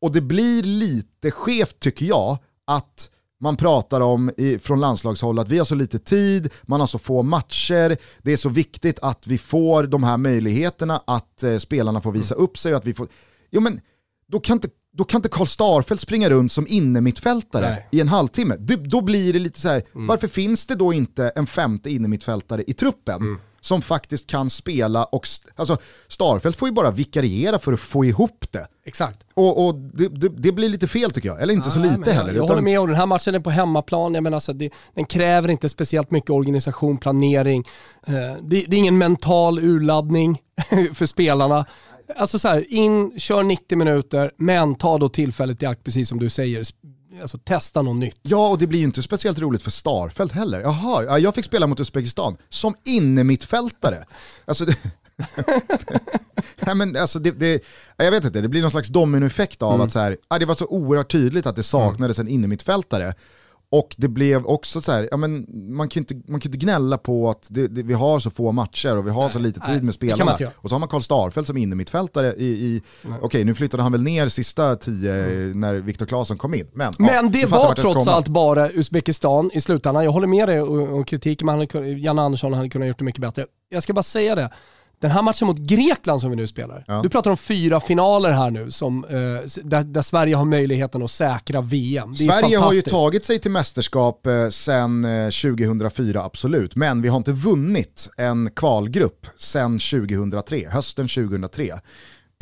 Och det blir lite skevt tycker jag att man pratar om i, från landslagshåll att vi har så lite tid, man har så få matcher, det är så viktigt att vi får de här möjligheterna att eh, spelarna får visa upp sig och att vi får... Jo men, då kan inte då kan inte Karl Starfelt springa runt som innermittfältare Nej. i en halvtimme. Det, då blir det lite så här, varför finns det då inte en femte innermittfältare i truppen? Som faktiskt kan spela och, alltså Starfelt får ju bara vikariera för att få ihop det. Exakt. Och, och det, det, det blir lite fel tycker jag, eller inte så Nej, lite jag, heller. Jag utan- håller med, och den här matchen är på hemmaplan. Jag menar, så det, den kräver inte speciellt mycket organisation, planering. Eh, det, det är ingen mental urladdning för spelarna. Alltså så här, in, kör 90 minuter, men ta då tillfället i akt, precis som du säger. Alltså testa något nytt. Ja, och det blir ju inte speciellt roligt för Starfelt heller. Jaha, ja, jag fick spela mot Uzbekistan som innermittfältare. Alltså det... Nej, men alltså det, det, jag vet inte, det blir någon slags dominoeffekt av att så här, det var så oerhört tydligt att det saknades en innermittfältare. Och det blev också så här, ja, men man, kan inte, man kan inte gnälla på att det, det, vi har så få matcher och vi har så lite nej, tid med spelarna. Och så har man Karl Starfelt som innermittfältare i, i okej nu flyttade han väl ner sista tio när Viktor Claesson kom in. Men, ja, Men du det var trots komma. allt bara Uzbekistan i slutändan. Jag håller med dig och, och kritiken, men han Janne Andersson hade kunnat gjort det mycket bättre. Jag ska bara säga det. Den här matchen mot Grekland som vi nu spelar. Ja. Du pratar om fyra finaler här nu som, eh, där, där Sverige har möjligheten att säkra VM. Sverige har ju tagit sig till mästerskap eh, sedan eh, 2004, absolut. Men vi har inte vunnit en kvalgrupp sedan 2003, hösten 2003.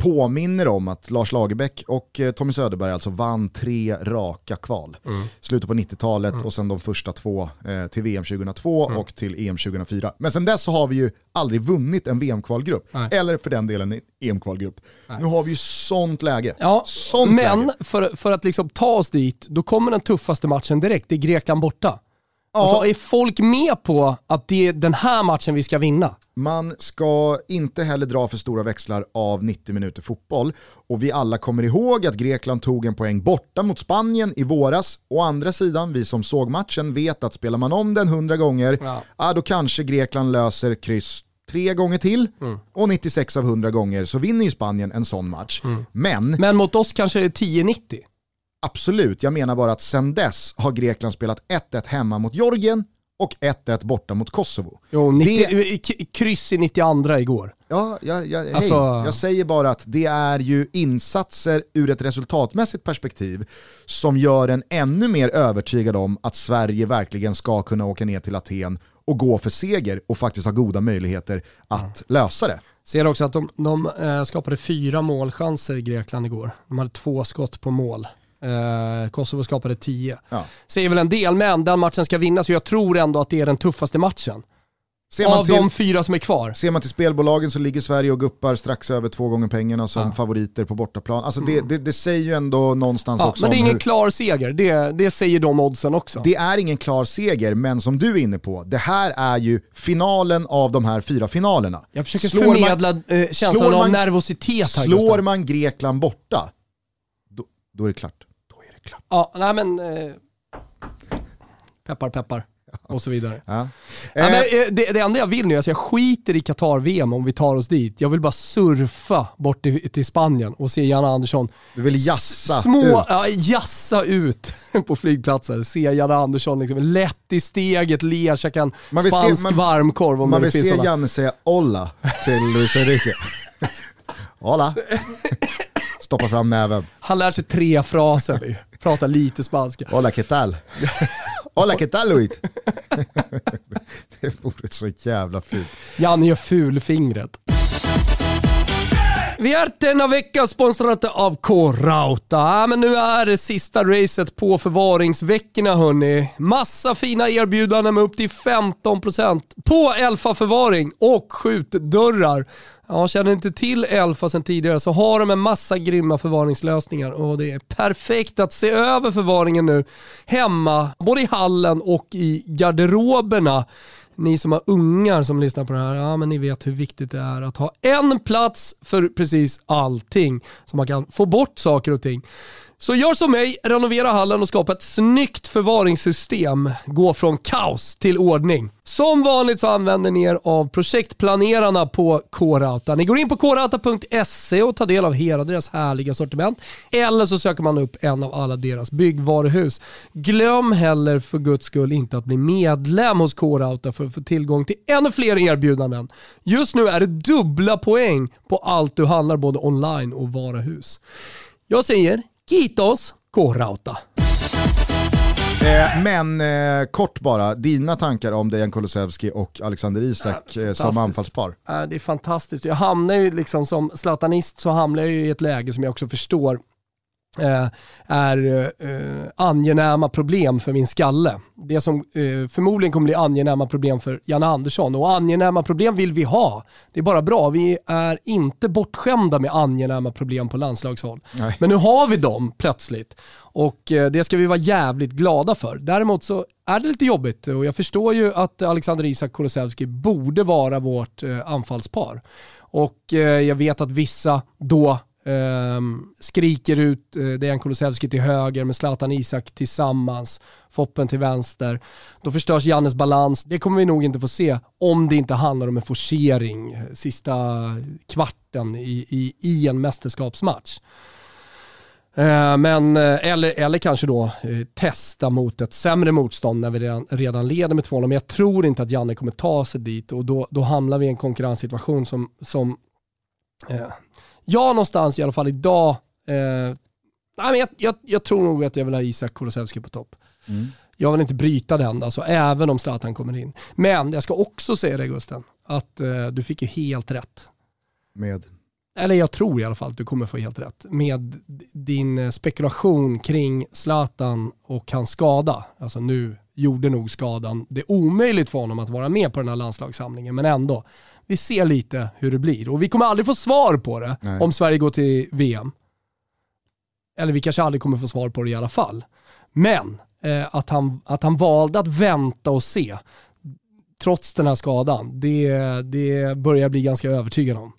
Påminner om att Lars Lagerbäck och eh, Tommy Söderberg alltså vann tre raka kval. Mm. Slutet på 90-talet och sen de första två eh, till VM 2002 Mm. och till EM 2004. Men sen dess så har vi ju aldrig vunnit en VM-kvalgrupp. Eller för den delen en EM-kvalgrupp. Nu har vi ju sånt läge. Ja, sånt men läge. för, för att liksom ta oss dit, då kommer den tuffaste matchen direkt. Det är Grekland borta. Ja. Alltså, är folk med på att det är den här matchen vi ska vinna? Man ska inte heller dra för stora växlar av 90 minuter fotboll. Och vi alla kommer ihåg att Grekland tog en poäng borta mot Spanien i våras. Å andra sidan, vi som såg matchen vet att spelar man om den 100 gånger, Ja. då kanske Grekland löser kryss tre gånger till. Och 96 av 100 gånger så vinner ju Spanien en sån match. Men Men mot oss kanske det är 10-90. Absolut, jag menar bara att sen dess har Grekland spelat 1-1 hemma mot Georgien och 1-1 borta mot Kosovo. Jo, 90, Det- k- kryss i 92 igår. Ja, jag, jag, hej. Alltså- jag säger bara att det är ju insatser ur ett resultatmässigt perspektiv som gör en ännu mer övertygad om att Sverige verkligen ska kunna åka ner till Aten och gå för seger och faktiskt ha goda möjligheter att lösa det. Ser också att de, de eh, skapade fyra målchanser i Grekland igår. De hade två skott på mål. Eh, Kosovo skapade tio. Ja. Säger väl en del, men den matchen ska vinnas och jag tror ändå att det är den tuffaste matchen. Man, Av till, de fyra som är kvar. ser man till spelbolagen så ligger Sverige och guppar strax över två gånger pengarna som Ja. favoriter på bortaplan. Alltså det, det, det säger ju ändå någonstans Ja, också men det är ingen hur, klar seger, det, det säger de oddsen också. Det är ingen klar seger, men som du är inne på, det här är ju finalen av de här fyra finalerna. jag försöker Slår man- förmedla eh, känslan slår av man- nervositet här Slår Gustav. man Grekland borta, då, då är det klart. Klart. Ja, nej men... Eh, peppar peppar. och så vidare. Ja. Ja, Eh, men, eh, det, det enda jag vill nu, alltså jag skiter i Qatar-VM om vi tar oss dit. Jag vill bara surfa bort till, till Spanien och se Janne Andersson du vill jassa små, ut. Ja, jassa ut på flygplatser. Se Janne Andersson liksom, lätt i steget, ler, käka en Man vill se- spansk man- varmkorv om Man vill se sådana. Janne säga olla till Luis Enrique. Hola. Stoppa fram näven. Han lär sig tre fraser, pratar lite spanska. Hola qué tal? Hola qué tal Luis? det vore så jävla fint. Janne gör fulfingret. Vi är denna vecka sponsrade av K-Rauta. Men nu är det sista racet på förvaringsveckorna hörni. Massa fina erbjudanden med upp till 15% på Elfa förvaring och skjutdörrar. Ja, känner inte till Elfa sedan tidigare så har de en massa grymma förvaringslösningar och det är perfekt att se över förvaringen nu hemma, både i hallen och i garderoberna. Ni som har ungar som lyssnar på det här, ja men ni vet hur viktigt det är att ha en plats för precis allting. Så man kan få bort saker och ting. Så gör som mig, renovera hallen och skapa ett snyggt förvaringssystem. Gå från kaos till ordning. Som vanligt så använder ni er av projektplanerarna på K-Rauta. Ni går in på krauta.se och tar del av hela deras härliga sortiment. Eller så söker man upp en av alla deras byggvaruhus. Glöm heller för guds skull inte att bli medlem hos K-Rauta för att få tillgång till ännu fler erbjudanden. Just nu är det dubbla poäng på allt du handlar både online och varuhus. Jag säger Kitos K-Rauta. Eh, men eh, kort bara, dina tankar om Dejan Kulusevski och Alexander Isak eh, som anfallspar? Det är fantastiskt. Jag hamnar ju liksom som zlatanist så hamnar jag ju i ett läge som jag också förstår är eh, angenäma problem för min skalle. Det som eh, förmodligen kommer bli angenäma problem för Janne Andersson. Och angenäma problem vill vi ha. Det är bara bra. Vi är inte bortskämda med angenäma problem på landslagshåll. Nej. Men nu har vi dem plötsligt. Och eh, det ska vi vara jävligt glada för. Däremot så är det lite jobbigt och jag förstår ju att Alexander Isak Kulusevski borde vara vårt eh, anfallspar. Och eh, jag vet att vissa då ehm, skriker ut eh, Dejan Kulusevski till höger med Zlatan Isak tillsammans, Foppen till vänster. Då förstörs Jannes balans. Det kommer vi nog inte få se om det inte handlar om en forcering eh, sista kvarten i, i, i en mästerskapsmatch. Ehm, men, eh, eller, eller kanske då eh, testa mot ett sämre motstånd när vi redan, redan leder med 2-0. Men jag tror inte att Janne kommer ta sig dit och då, då hamnar vi i en konkurrenssituation som, som eh, jag någonstans i alla fall idag, eh, nej, men jag, jag, jag tror nog att jag vill ha Isak Kulusevski på topp. Mm. Jag vill inte bryta den, alltså, även om Zlatan kommer in. Men jag ska också säga det Gusten, att eh, du fick ju helt rätt Med, eller jag tror i alla fall att du kommer få helt rätt, med din eh, spekulation kring Zlatan och hans skada. Alltså nu gjorde nog skadan det omöjligt för honom att vara med på den här landslagssamlingen, men ändå. Vi ser lite hur det blir och vi kommer aldrig få svar på det Nej. om Sverige går till VM. Eller vi kanske aldrig kommer få svar på det i alla fall. Men eh, att, han, att han valde att vänta och se, trots den här skadan, det, det börjar jag bli ganska övertygad om.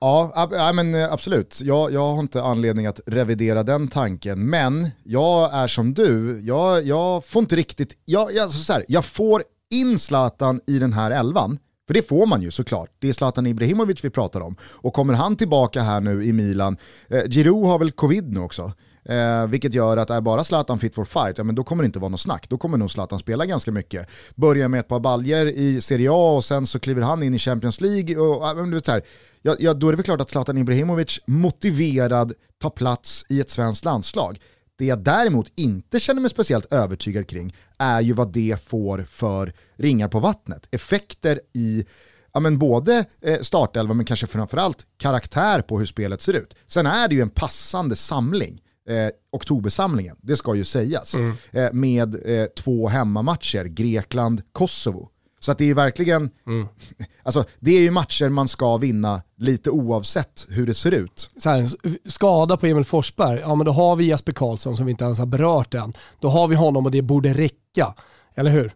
Ja, ab- ja men eh, absolut. Jag, jag har inte anledning att revidera den tanken, men jag är som du, jag, jag får inte riktigt, jag, jag, så här, jag får in Zlatan i den här elvan, för det får man ju såklart. Det är Zlatan Ibrahimovic vi pratar om. Och kommer han tillbaka här nu i Milan, eh, Giroud har väl covid nu också, Eh, vilket gör att är bara Zlatan fit for fight, ja, men då kommer det inte vara något snack. Då kommer nog Zlatan spela ganska mycket. Börjar med ett par baljer i Serie A och sen så kliver han in i Champions League. Och, men du vet, så här, ja, ja, då är det väl klart att Zlatan Ibrahimovic motiverad tar plats i ett svenskt landslag. Det jag däremot inte känner mig speciellt övertygad kring är ju vad det får för ringar på vattnet. Effekter i ja, men både eh, startelva men kanske framförallt karaktär på hur spelet ser ut. Sen är det ju en passande samling, eh, oktobersamlingen, det ska ju sägas, eh, med eh, två hemmamatcher, Grekland, Kosovo. Så att det är verkligen, alltså det är ju matcher man ska vinna lite oavsett hur det ser ut. så här, skada på Emil Forsberg, ja men då har vi Jesper Karlsson som vi inte ens har berört än. Då har vi honom och det borde räcka, eller hur?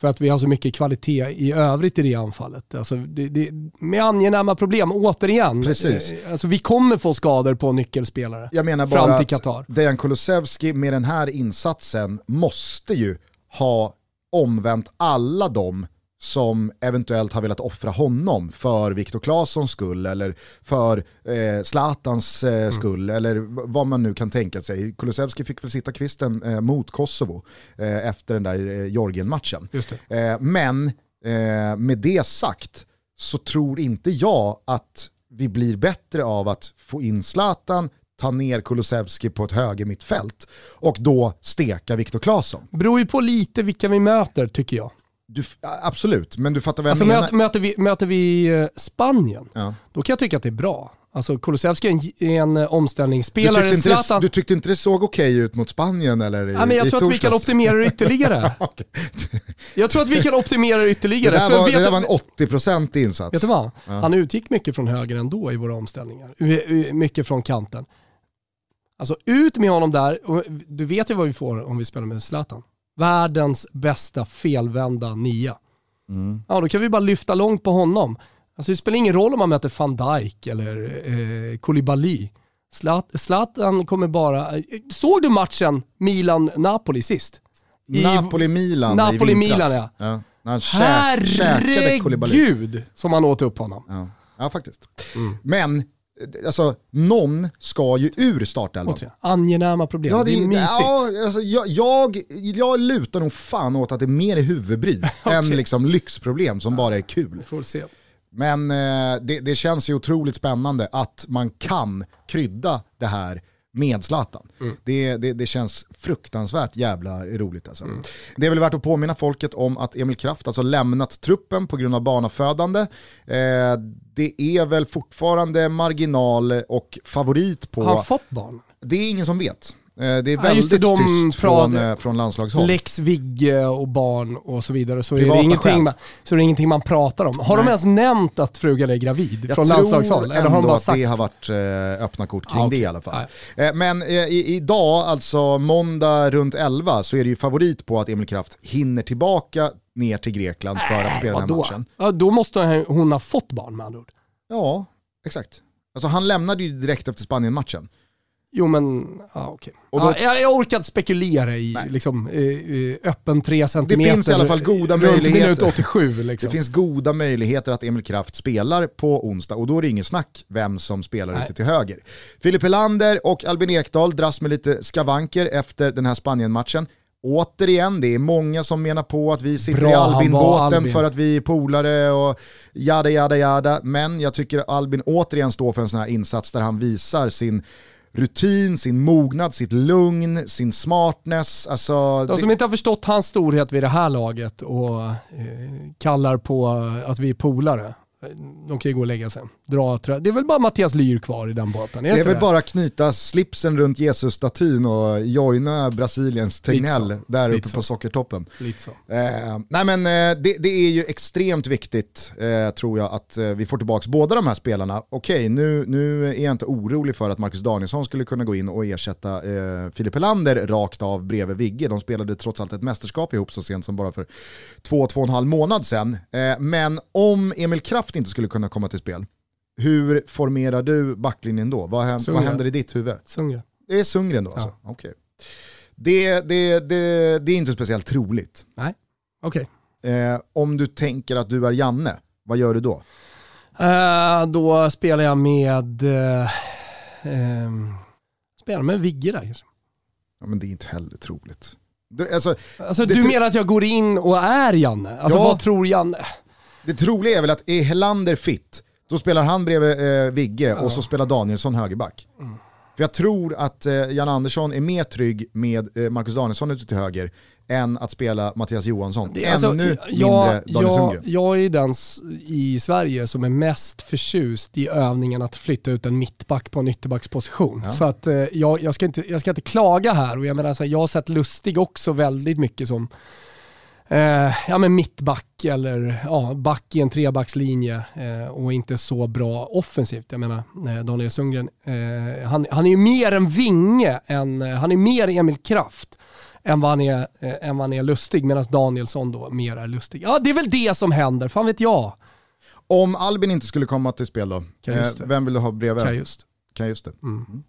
För att vi har så mycket kvalitet i övrigt i det anfallet. Alltså det, det, med angenäma problem, återigen. Precis. eh, Alltså vi kommer få skador på nyckelspelare. Jag menar Fram bara till att Qatar. Dejan Kulusevski med den här insatsen måste ju ha omvänt alla de som eventuellt har velat offra honom för Viktor Claessons skull eller för eh, Zlatans eh, mm. skull eller vad man nu kan tänka sig. Kulusevski fick väl sitta kvisten eh, mot Kosovo eh, efter den där eh, Georgien-matchen. Eh, men eh, med det sagt så tror inte jag att vi blir bättre av att få in Zlatan, ta ner Kulusevski på ett höger mittfält och då steka Viktor Claesson. Beror ju på lite vilka vi möter tycker jag. Du, absolut, men du fattar vad jag alltså, menar. Möter vi, möter vi eh, Spanien, ja. då kan jag tycka att det är bra. Alltså Kulusevski är en, en eh, omställningsspelare. Du tyckte, inte det, du tyckte inte det såg okej okay ut mot Spanien eller i, ja, men Jag tror att vi kan optimera det ytterligare. jag tror att vi kan optimera det ytterligare. Det där var, det där var en 80% insats. Vet du vad? Ja. Han utgick mycket från höger ändå i våra omställningar. Mycket från kanten. Alltså ut med honom där, du vet ju vad vi får om vi spelar med Zlatan världens bästa felvända nia. Mm. Ja, då kan vi bara lyfta långt på honom. Alltså det spelar ingen roll om man möter van Dijk eller eh, Koulibaly. Zlatan kommer bara... Såg du matchen Milan-Napoli sist? Napoli-Milan Napoli-Milan ja. ja. han Herregud som han åt upp honom. Ja, ja faktiskt. Mm. Men Alltså, någon ska ju ur startelvan. Angenäma problem, ja, det, det är mysigt. Ja, alltså, jag, jag, jag lutar nog fan åt att det är mer huvudbry okay. än liksom lyxproblem som ja, bara är kul. får se. Men eh, det, det, känns ju otroligt spännande att man kan krydda det här med Zlatan. Mm. Det, det, det, känns fruktansvärt jävla roligt alltså. Mm. Det är väl värt att påminna folket om att Emil Kraft alltså lämnat truppen på grund av barnafödande. Eh, det är väl fortfarande marginal och favorit på... Har han fått barn? Det är ingen som vet. Eh, det är väldigt ja, det, de tyst från, eh, från landslagshåll. Lex Vigge och barn och så vidare. Så är, det ingenting man, så är det ingenting man pratar om. Har Nej. de ens nämnt att frugan är gravid jag från landslagshåll? Eller har de bara sagt? att det har varit eh, öppna kort kring ah, okay. det i alla fall. Ah, Men idag, alltså måndag runt 11, så är det ju favorit på att Emil Kraft hinner tillbaka ner till Grekland för att spela den här matchen. Ja, då måste hon ha fått barn med andra ord. Ja, exakt. Alltså han lämnade ju direkt efter Spanien-matchen. Jo men, ja okej. Okay. Ja, jag, jag orkar inte spekulera i liksom, eh, öppen 3 cm. Det finns i alla fall goda möjligheter. minut 87 liksom. Det finns goda möjligheter att Emil Kraft spelar på onsdag och då är det ingen snack vem som spelar Nej. ute till höger. Filip Helander och Albin Ekdal dras med lite skavanker efter den här Spanien-matchen. Återigen, det är många som menar på att vi sitter Bra, i Albin-båten för att vi är polare och jada jada jada. Men jag tycker Albin återigen står för en sån här insats där han visar sin rutin, sin mognad, sitt lugn, sin smartness. Alltså, De som det... inte har förstått hans storhet vid det här laget och eh, kallar på att vi är polare, de kan ju gå och lägga sig. Dra, det är väl bara Mattias Lyr kvar i den båten? Är det är väl det? bara knyta slipsen runt Jesus-statyn och joina Brasiliens Tegnell där uppe på sockertoppen. Eh, nej men eh, det, det, är ju extremt viktigt eh, tror jag att eh, vi får tillbaka båda de här spelarna. Okej, nu, nu är jag inte orolig för att Marcus Danielsson skulle kunna gå in och ersätta eh, Filip Helander rakt av bredvid Vigge. De spelade trots allt ett mästerskap ihop så sent som bara för två, två och en halv månad sedan. Eh, men om Emil Kraft inte skulle kunna komma till spel, hur formerar du backlinjen då? Vad, händer, vad händer i ditt huvud? Sundgren. Det är Sundgren då alltså? Ja. Okay. Det, det, det, det är inte speciellt troligt. Nej, okej. Okay. Eh, om du tänker att du är Janne, vad gör du då? Uh, då spelar jag med, uh, uh, spelar med Vigge där kanske. Ja men det är inte heller troligt. Du, alltså, alltså, du menar att jag går in och är Janne? Alltså ja, vad tror Janne? Det troliga är väl att är Helander fit, då spelar han bredvid eh, Vigge och så spelar Danielsson högerback. Mm. För jag tror att eh, Jan Andersson är mer trygg med eh, Marcus Danielsson ute till höger än att spela Mattias Johansson. Det, alltså, Ännu jag, mindre Daniel Sundgren. Jag är den i Sverige som är mest förtjust i övningen att flytta ut en mittback på en ytterbacksposition. Ja. Så att eh, jag, jag, ska inte, jag ska inte klaga här och jag menar, så här, jag har sett Lustig också väldigt mycket som eh, ja, men mittback eller ja, back i en trebackslinje eh, och inte så bra offensivt. Jag menar eh, Daniel Sundgren, eh, han, han är ju mer en vinge, än, eh, han är mer Emil Kraft än vad han är, eh, än vad han är lustig, medan Danielsson då mer är lustig. Ja, det är väl det som händer, fan vet jag. Om Albin inte skulle komma till spel då, vem vill du ha bredvid? Kajust. Kajust. Mm.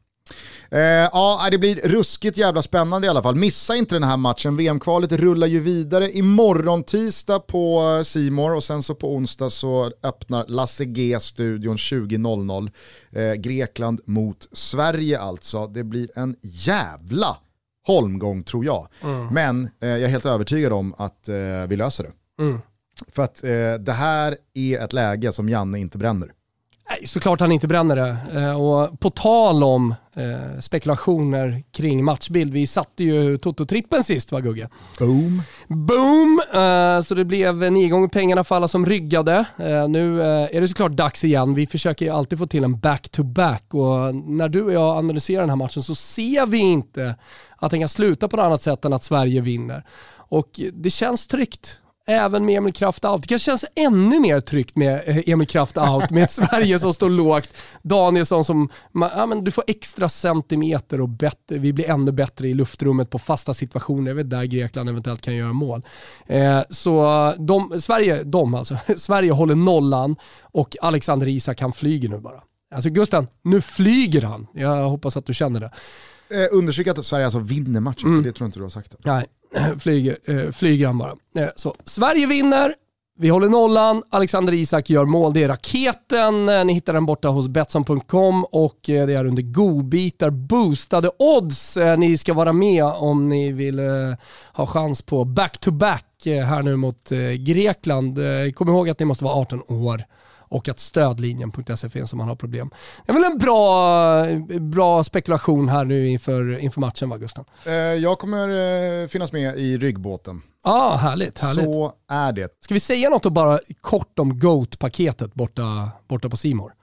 Eh, ja, det blir ruskigt jävla spännande i alla fall. Missa inte den här matchen, VM-kvalet rullar ju vidare imorgon tisdag på Simor och sen så på onsdag så öppnar Lasse G-studion 20.00. Eh, Grekland mot Sverige alltså. Det blir en jävla holmgång tror jag. Mm. Men eh, jag är helt övertygad om att eh, vi löser det. Mm. För att eh, det här är ett läge som Janne inte bränner. Nej, såklart han inte bränner det. Eh, och på tal om eh, spekulationer kring matchbild, vi satte ju Toto-trippen sist va Gugge? Boom. Boom! Eh, så det blev nio gånger pengarna för alla som ryggade. Nu är det såklart dags igen. Vi försöker ju alltid få till en back-to-back -back. och när du och jag analyserar den här matchen så ser vi inte att den kan sluta på något annat sätt än att Sverige vinner. Och det känns tryggt även med Emil Kraft out. Det kanske känns ännu mer tryggt med eh, Emil Kraft out, med Sverige som står lågt. Danielsson som, ja, men du får extra centimeter och bättre, vi blir ännu bättre i luftrummet på fasta situationer, det är där Grekland eventuellt kan göra mål. Eh, så de, Sverige, de alltså, Sverige håller nollan och Alexander Isak han flyger nu bara. Alltså Gusten, nu flyger han. Jag hoppas att du känner det. Eh, understryk att Sverige alltså vinner matchen, mm. det tror jag inte du har sagt. Nej, flyger, eh, flyger han bara. Eh, så, Sverige vinner, vi håller nollan, Alexander Isak gör mål. Det är raketen. Eh, ni hittar den borta hos Betsson.com och eh, det är under godbitar, boostade odds. Eh, ni ska vara med om ni vill ha chans på back-to-back -back här nu mot Grekland. Kom ihåg att ni måste vara 18 år och att stödlinjen.se finns om man har problem. Det är väl en bra, bra spekulation här nu inför, inför matchen va Gustav? Eh, jag kommer eh, finnas med i ryggbåten. Ja, ah, härligt, härligt. Så är det. Ska vi säga något och bara kort om GOAT-paketet borta, borta på Simor?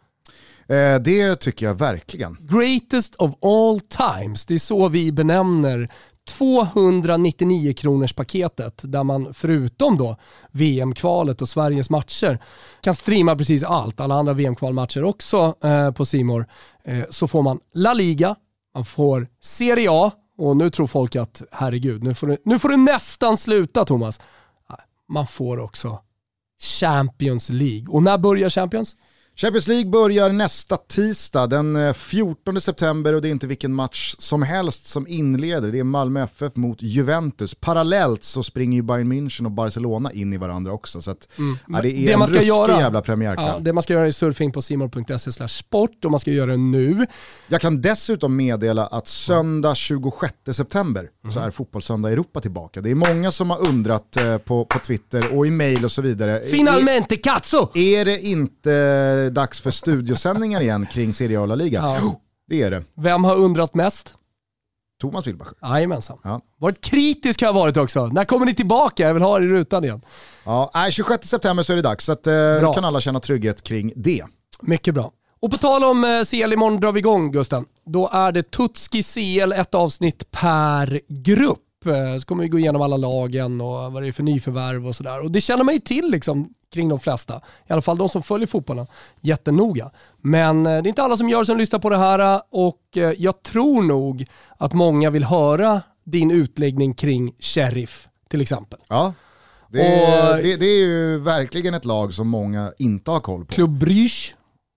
Eh, det tycker jag verkligen. Greatest of all times, det är så vi benämner 299 kronors paketet där man förutom då VM-kvalet och Sveriges matcher kan streama precis allt, alla andra VM-kvalmatcher också eh, på Simor. Eh, så får man La Liga, man får Serie A och nu tror folk att herregud, nu får du, nu får du nästan sluta Thomas. Man får också Champions League. Och när börjar Champions? Champions League börjar nästa tisdag den 14 eh, september och det är inte vilken match som helst som inleder. Det är Malmö FF mot Juventus. Parallellt så springer ju Bayern München och Barcelona in i varandra också. Så att, mm. ja, det är det en man ska göra, jävla premiärkväll. Ja, det man ska göra är surfing på simor.se sport och man ska göra det nu. Jag kan dessutom meddela att söndag 26 september mm. så är Fotbollssöndag Europa tillbaka. Det är många som har undrat eh, på, på Twitter och i mail och så vidare. Finalmente cazzo! Är det inte dags för studiosändningar igen kring Serie A La Liga. Ja. Det är det. Vem har undrat mest? Thomas Wilbacher. Jajamensan. Ja. Varit kritisk har jag varit också. När kommer ni tillbaka? Jag vill ha er i rutan igen. Ja, 26 september så är det dags, så att, eh, kan alla känna trygghet kring det. Mycket bra. Och på tal om eh, CL, imorgon drar vi igång Gusten. Då är det Tutski CL, ett avsnitt per grupp. Eh, så kommer vi gå igenom alla lagen och vad det är för nyförvärv och sådär. Och det känner man ju till liksom kring de flesta. I alla fall de som följer fotbollen jättenoga. Men eh, det är inte alla som gör som lyssnar på det här och eh, jag tror nog att många vill höra din utläggning kring Sheriff till exempel. Ja. Det är, och, det, det är ju verkligen ett lag som många inte har koll på. Club Brygge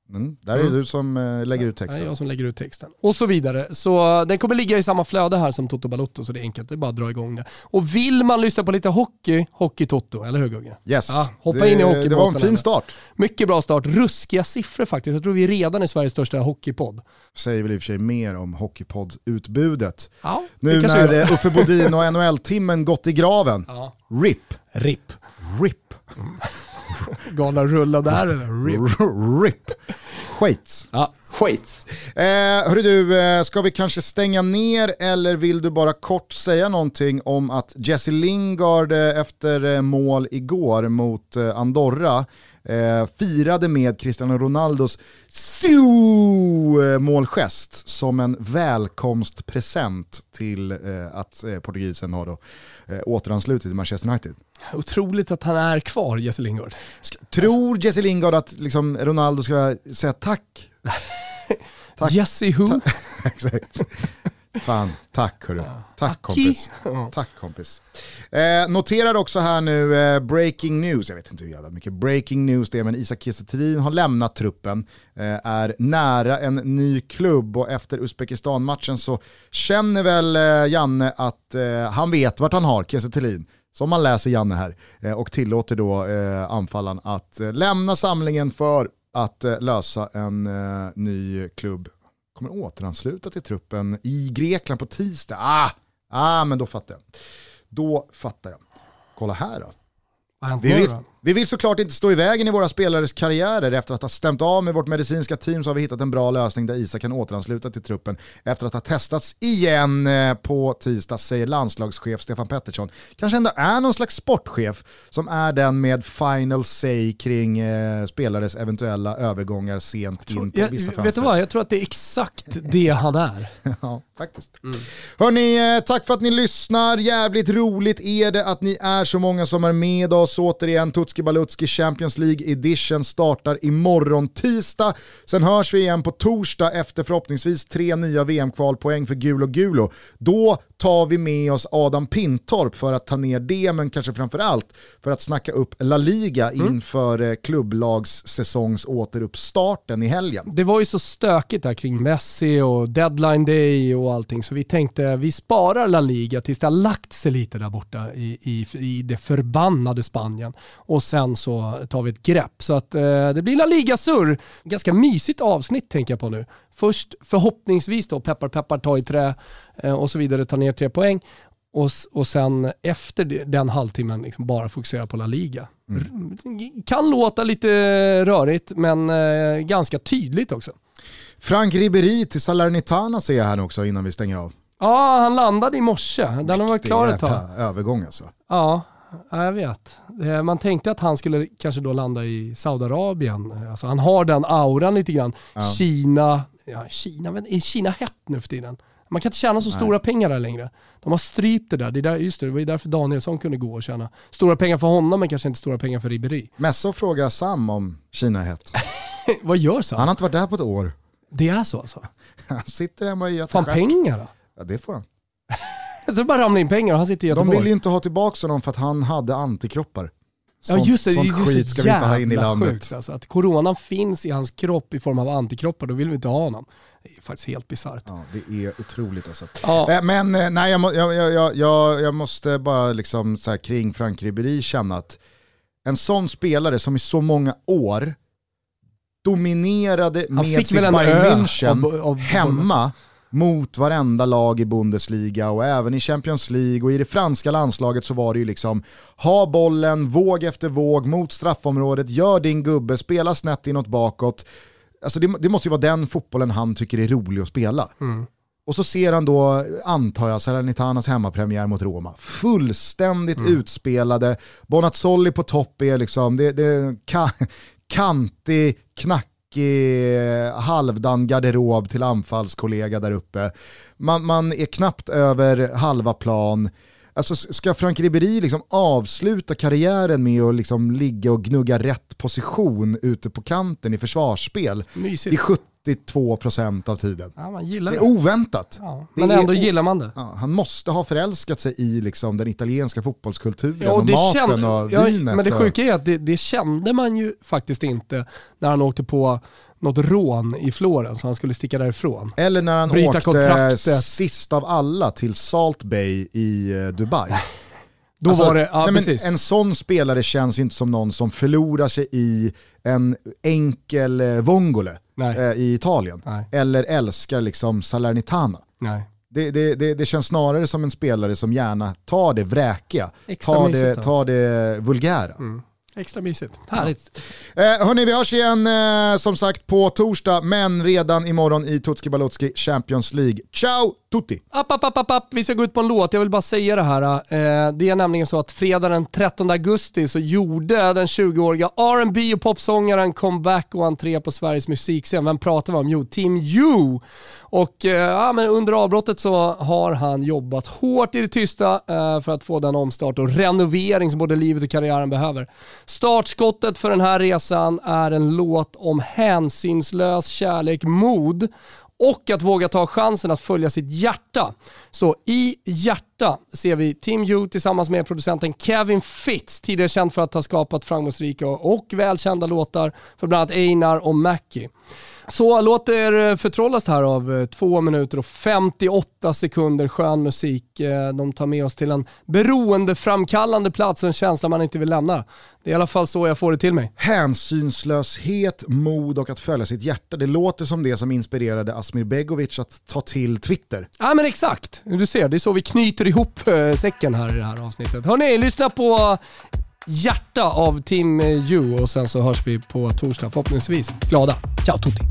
Mm, där är det mm. du som äh, lägger ut texten. Det är jag som lägger ut texten. Och så vidare. Så den kommer ligga i samma flöde här som Toto Balotto, så det är enkelt. Det är bara att dra igång det. Och vill man lyssna på lite hockey, Hockey-Toto, eller hur Gugge? Yes. Ja, hoppa det, in i hockeybåten. Det var en fin start. Mycket bra start. Ruskiga siffror faktiskt. Jag tror vi redan är Sveriges största hockeypodd. Säger väl i och för sig mer om hockeypodd-utbudet. Ja, nu när gör. Uffe Bodin och NHL-timmen gått i graven. Ja. RIP. RIP. RIP. Galna rulla där eller? RIP. RIP. Skits. Ja, skit. Eh, hörru du, eh, ska vi kanske stänga ner eller vill du bara kort säga någonting om att Jesse Lingard eh, efter eh, mål igår mot Andorra eh, firade med Cristiano Ronaldos målgest som en välkomstpresent till eh, att eh, portugisen har då, eh, återanslutit till Manchester United. Otroligt att han är kvar, Jesse Lingard. Tror Jesse Lingard att liksom, Ronaldo ska säga tack? tack. Jesse who? Ta exakt. Fan, tack hörru. Tack kompis. Tack kompis. Eh, noterar också här nu eh, breaking news, jag vet inte hur jävla mycket breaking news det är, men Isak Kiese har lämnat truppen, eh, är nära en ny klubb och efter Uzbekistan-matchen så känner väl eh, Janne att eh, han vet vart han har Kiese som man läser Janne här, eh, och tillåter då anfallaren att lämna samlingen för att lösa en ny klubb kommer återansluta till truppen i Grekland på tisdag. Ah, ah men då fattar jag. Då fattar jag. Kolla här då. Vi vill, vi vill såklart inte stå i vägen i våra spelares karriärer. Efter att ha stämt av med vårt medicinska team så har vi hittat en bra lösning där Isak kan återansluta till truppen efter att ha testats igen eh, på tisdag, säger landslagschef Stefan Pettersson. Kanske ändå är någon slags sportchef som är den med final say kring eh, spelares eventuella övergångar sent in på jag, vissa fönster. Vet du vad, jag tror att det är exakt det han är. ja, faktiskt. Mm. Hörni, eh, tack för att ni lyssnar. Jävligt roligt är det att ni är så många som är med oss. Återigen, Tutski Balutski Champions League edition startar imorgon tisdag. Sen hörs vi igen på torsdag efter förhoppningsvis tre nya VM-kvalpoäng för Gulo Gulo. Då tar vi med oss Adam Pintorp för att ta ner det, men kanske framförallt för att snacka upp La Liga mm. inför mm. klubblagssäsongs återuppstarten i helgen. Det var ju så stökigt där kring Messi och deadline day och allting, så vi tänkte vi sparar La Liga tills det har lagt sig lite där borta i, i, i det förbannade Spanien. Och sen så tar vi ett grepp. Så att eh, det blir La Liga-surr. Ganska mysigt avsnitt tänker jag på nu. Först förhoppningsvis då, peppar peppar ta i trä eh, och så vidare, ta ner tre poäng. Och, och sen efter den halvtimmen liksom bara fokusera på La Liga. Mm. Kan låta lite rörigt men eh, ganska tydligt också. Frank Ribéry till Salernitana ser jag här också innan vi stänger av. Ja, han landade i morse. Den har varit klar ett tag. övergång alltså. Ja, Ja, jag vet. Man tänkte att han skulle kanske då landa i Saudiarabien. Alltså han har den auran lite grann. Ja. Kina, ja, Kina, men är Kina hett nu för tiden? Man kan inte tjäna så Nej. stora pengar där längre. De har strypt det där. Det, där, just det, det var ju därför Danielsson kunde gå och tjäna stora pengar för honom men kanske inte stora pengar för Ribéry. Messa frågar Sam om Kina är hett. Vad gör Sam? Han har inte varit där på ett år. Det är så alltså? han sitter hemma och gör Fan pengar då? Ja det får han. Så bara ramlar in pengar och han sitter i Göteborg. De vill ju inte ha tillbaka honom för att han hade antikroppar. Sånt, ja just det, sånt just skit ska vi inte ha in i landet. Sjukt, alltså, att coronan finns i hans kropp i form av antikroppar, då vill vi inte ha honom. Det är faktiskt helt bisarrt. Ja, det är otroligt alltså. Ja. Eh, men eh, nej, jag, jag, jag, jag, måste bara liksom så här, kring Frank Ribéry känna att en sån spelare som i så många år dominerade med sitt Bayern München av, av, hemma mot varenda lag i Bundesliga och även i Champions League och i det franska landslaget så var det ju liksom ha bollen, våg efter våg mot straffområdet, gör din gubbe, spela snett inåt bakåt. Alltså det, det måste ju vara den fotbollen han tycker är rolig att spela. Mm. Och så ser han då, antar jag, Salernitanas hemmapremiär mot Roma. Fullständigt mm. utspelade, Bonazzoli på topp är liksom, det, det ka, kantig, knack halvdan garderob till anfallskollega där uppe. Man, man är knappt över halva plan. Alltså ska Frank Ribéry liksom avsluta karriären med att liksom ligga och gnugga rätt position ute på kanten i försvarsspel Mysigt. i 72% av tiden? Ja, man gillar det är oväntat. Ja, men ändå gillar man det. Ja, han måste ha förälskat sig i liksom den italienska fotbollskulturen ja, och, och maten kände, och vinet. Men det sjuka är att det, det kände man ju faktiskt inte när han åkte på något rån i Florens så han skulle sticka därifrån. Eller när han Bryta åkte kontraktet. sist av alla till Salt Bay i eh, Dubai. Då alltså, var det, ja, nej, en sån spelare känns inte som någon som förlorar sig i en enkel eh, vongole eh, i Italien. Nej. Eller älskar liksom Salernitana. Nej. Det, det, det, det, känns snarare som en spelare som gärna tar det vräkiga, tar det, tar det vulgära. Mm. Extra mysigt. Härligt. Ja. Eh, hörni, vi hörs igen eh, som sagt på torsdag, men redan imorgon i Tutski Balutski Champions League. Ciao tutti! App, app, app, app, app. Vi ska gå ut på en låt, jag vill bara säga det här. Eh, det är nämligen så att fredag den 13 augusti så gjorde den 20-åriga R&B och popsångaren comeback och entré på Sveriges musikscen. Vem pratar vi om? Jo, Team U. Och eh, ja, men under avbrottet så har han jobbat hårt i det tysta eh, för att få den omstart och renovering som både livet och karriären behöver. Startskottet för den här resan är en låt om hänsynslös kärlek, mod och att våga ta chansen att följa sitt hjärta. Så i hjärtat hjärta ser vi Team U tillsammans med producenten Kevin Fitz, tidigare känd för att ha skapat framgångsrika och välkända låtar för bland annat Einar och Mackie. Så låt er förtrollas här av 2 minuter och 58 sekunder skön musik. De tar med oss till en beroendeframkallande plats, en känsla man inte vill lämna. Det är i alla fall så jag får det till mig. Hänsynslöshet, mod och att följa sitt hjärta. Det låter som det som inspirerade Asmir Begovic att ta till Twitter. Ja men exakt, du ser, det är så vi knyter ihop eh, säcken här i det här avsnittet. Hörni, lyssna på Hjärta av Team eh, U och sen så hörs vi på torsdag förhoppningsvis. Glada. Ciao tutti!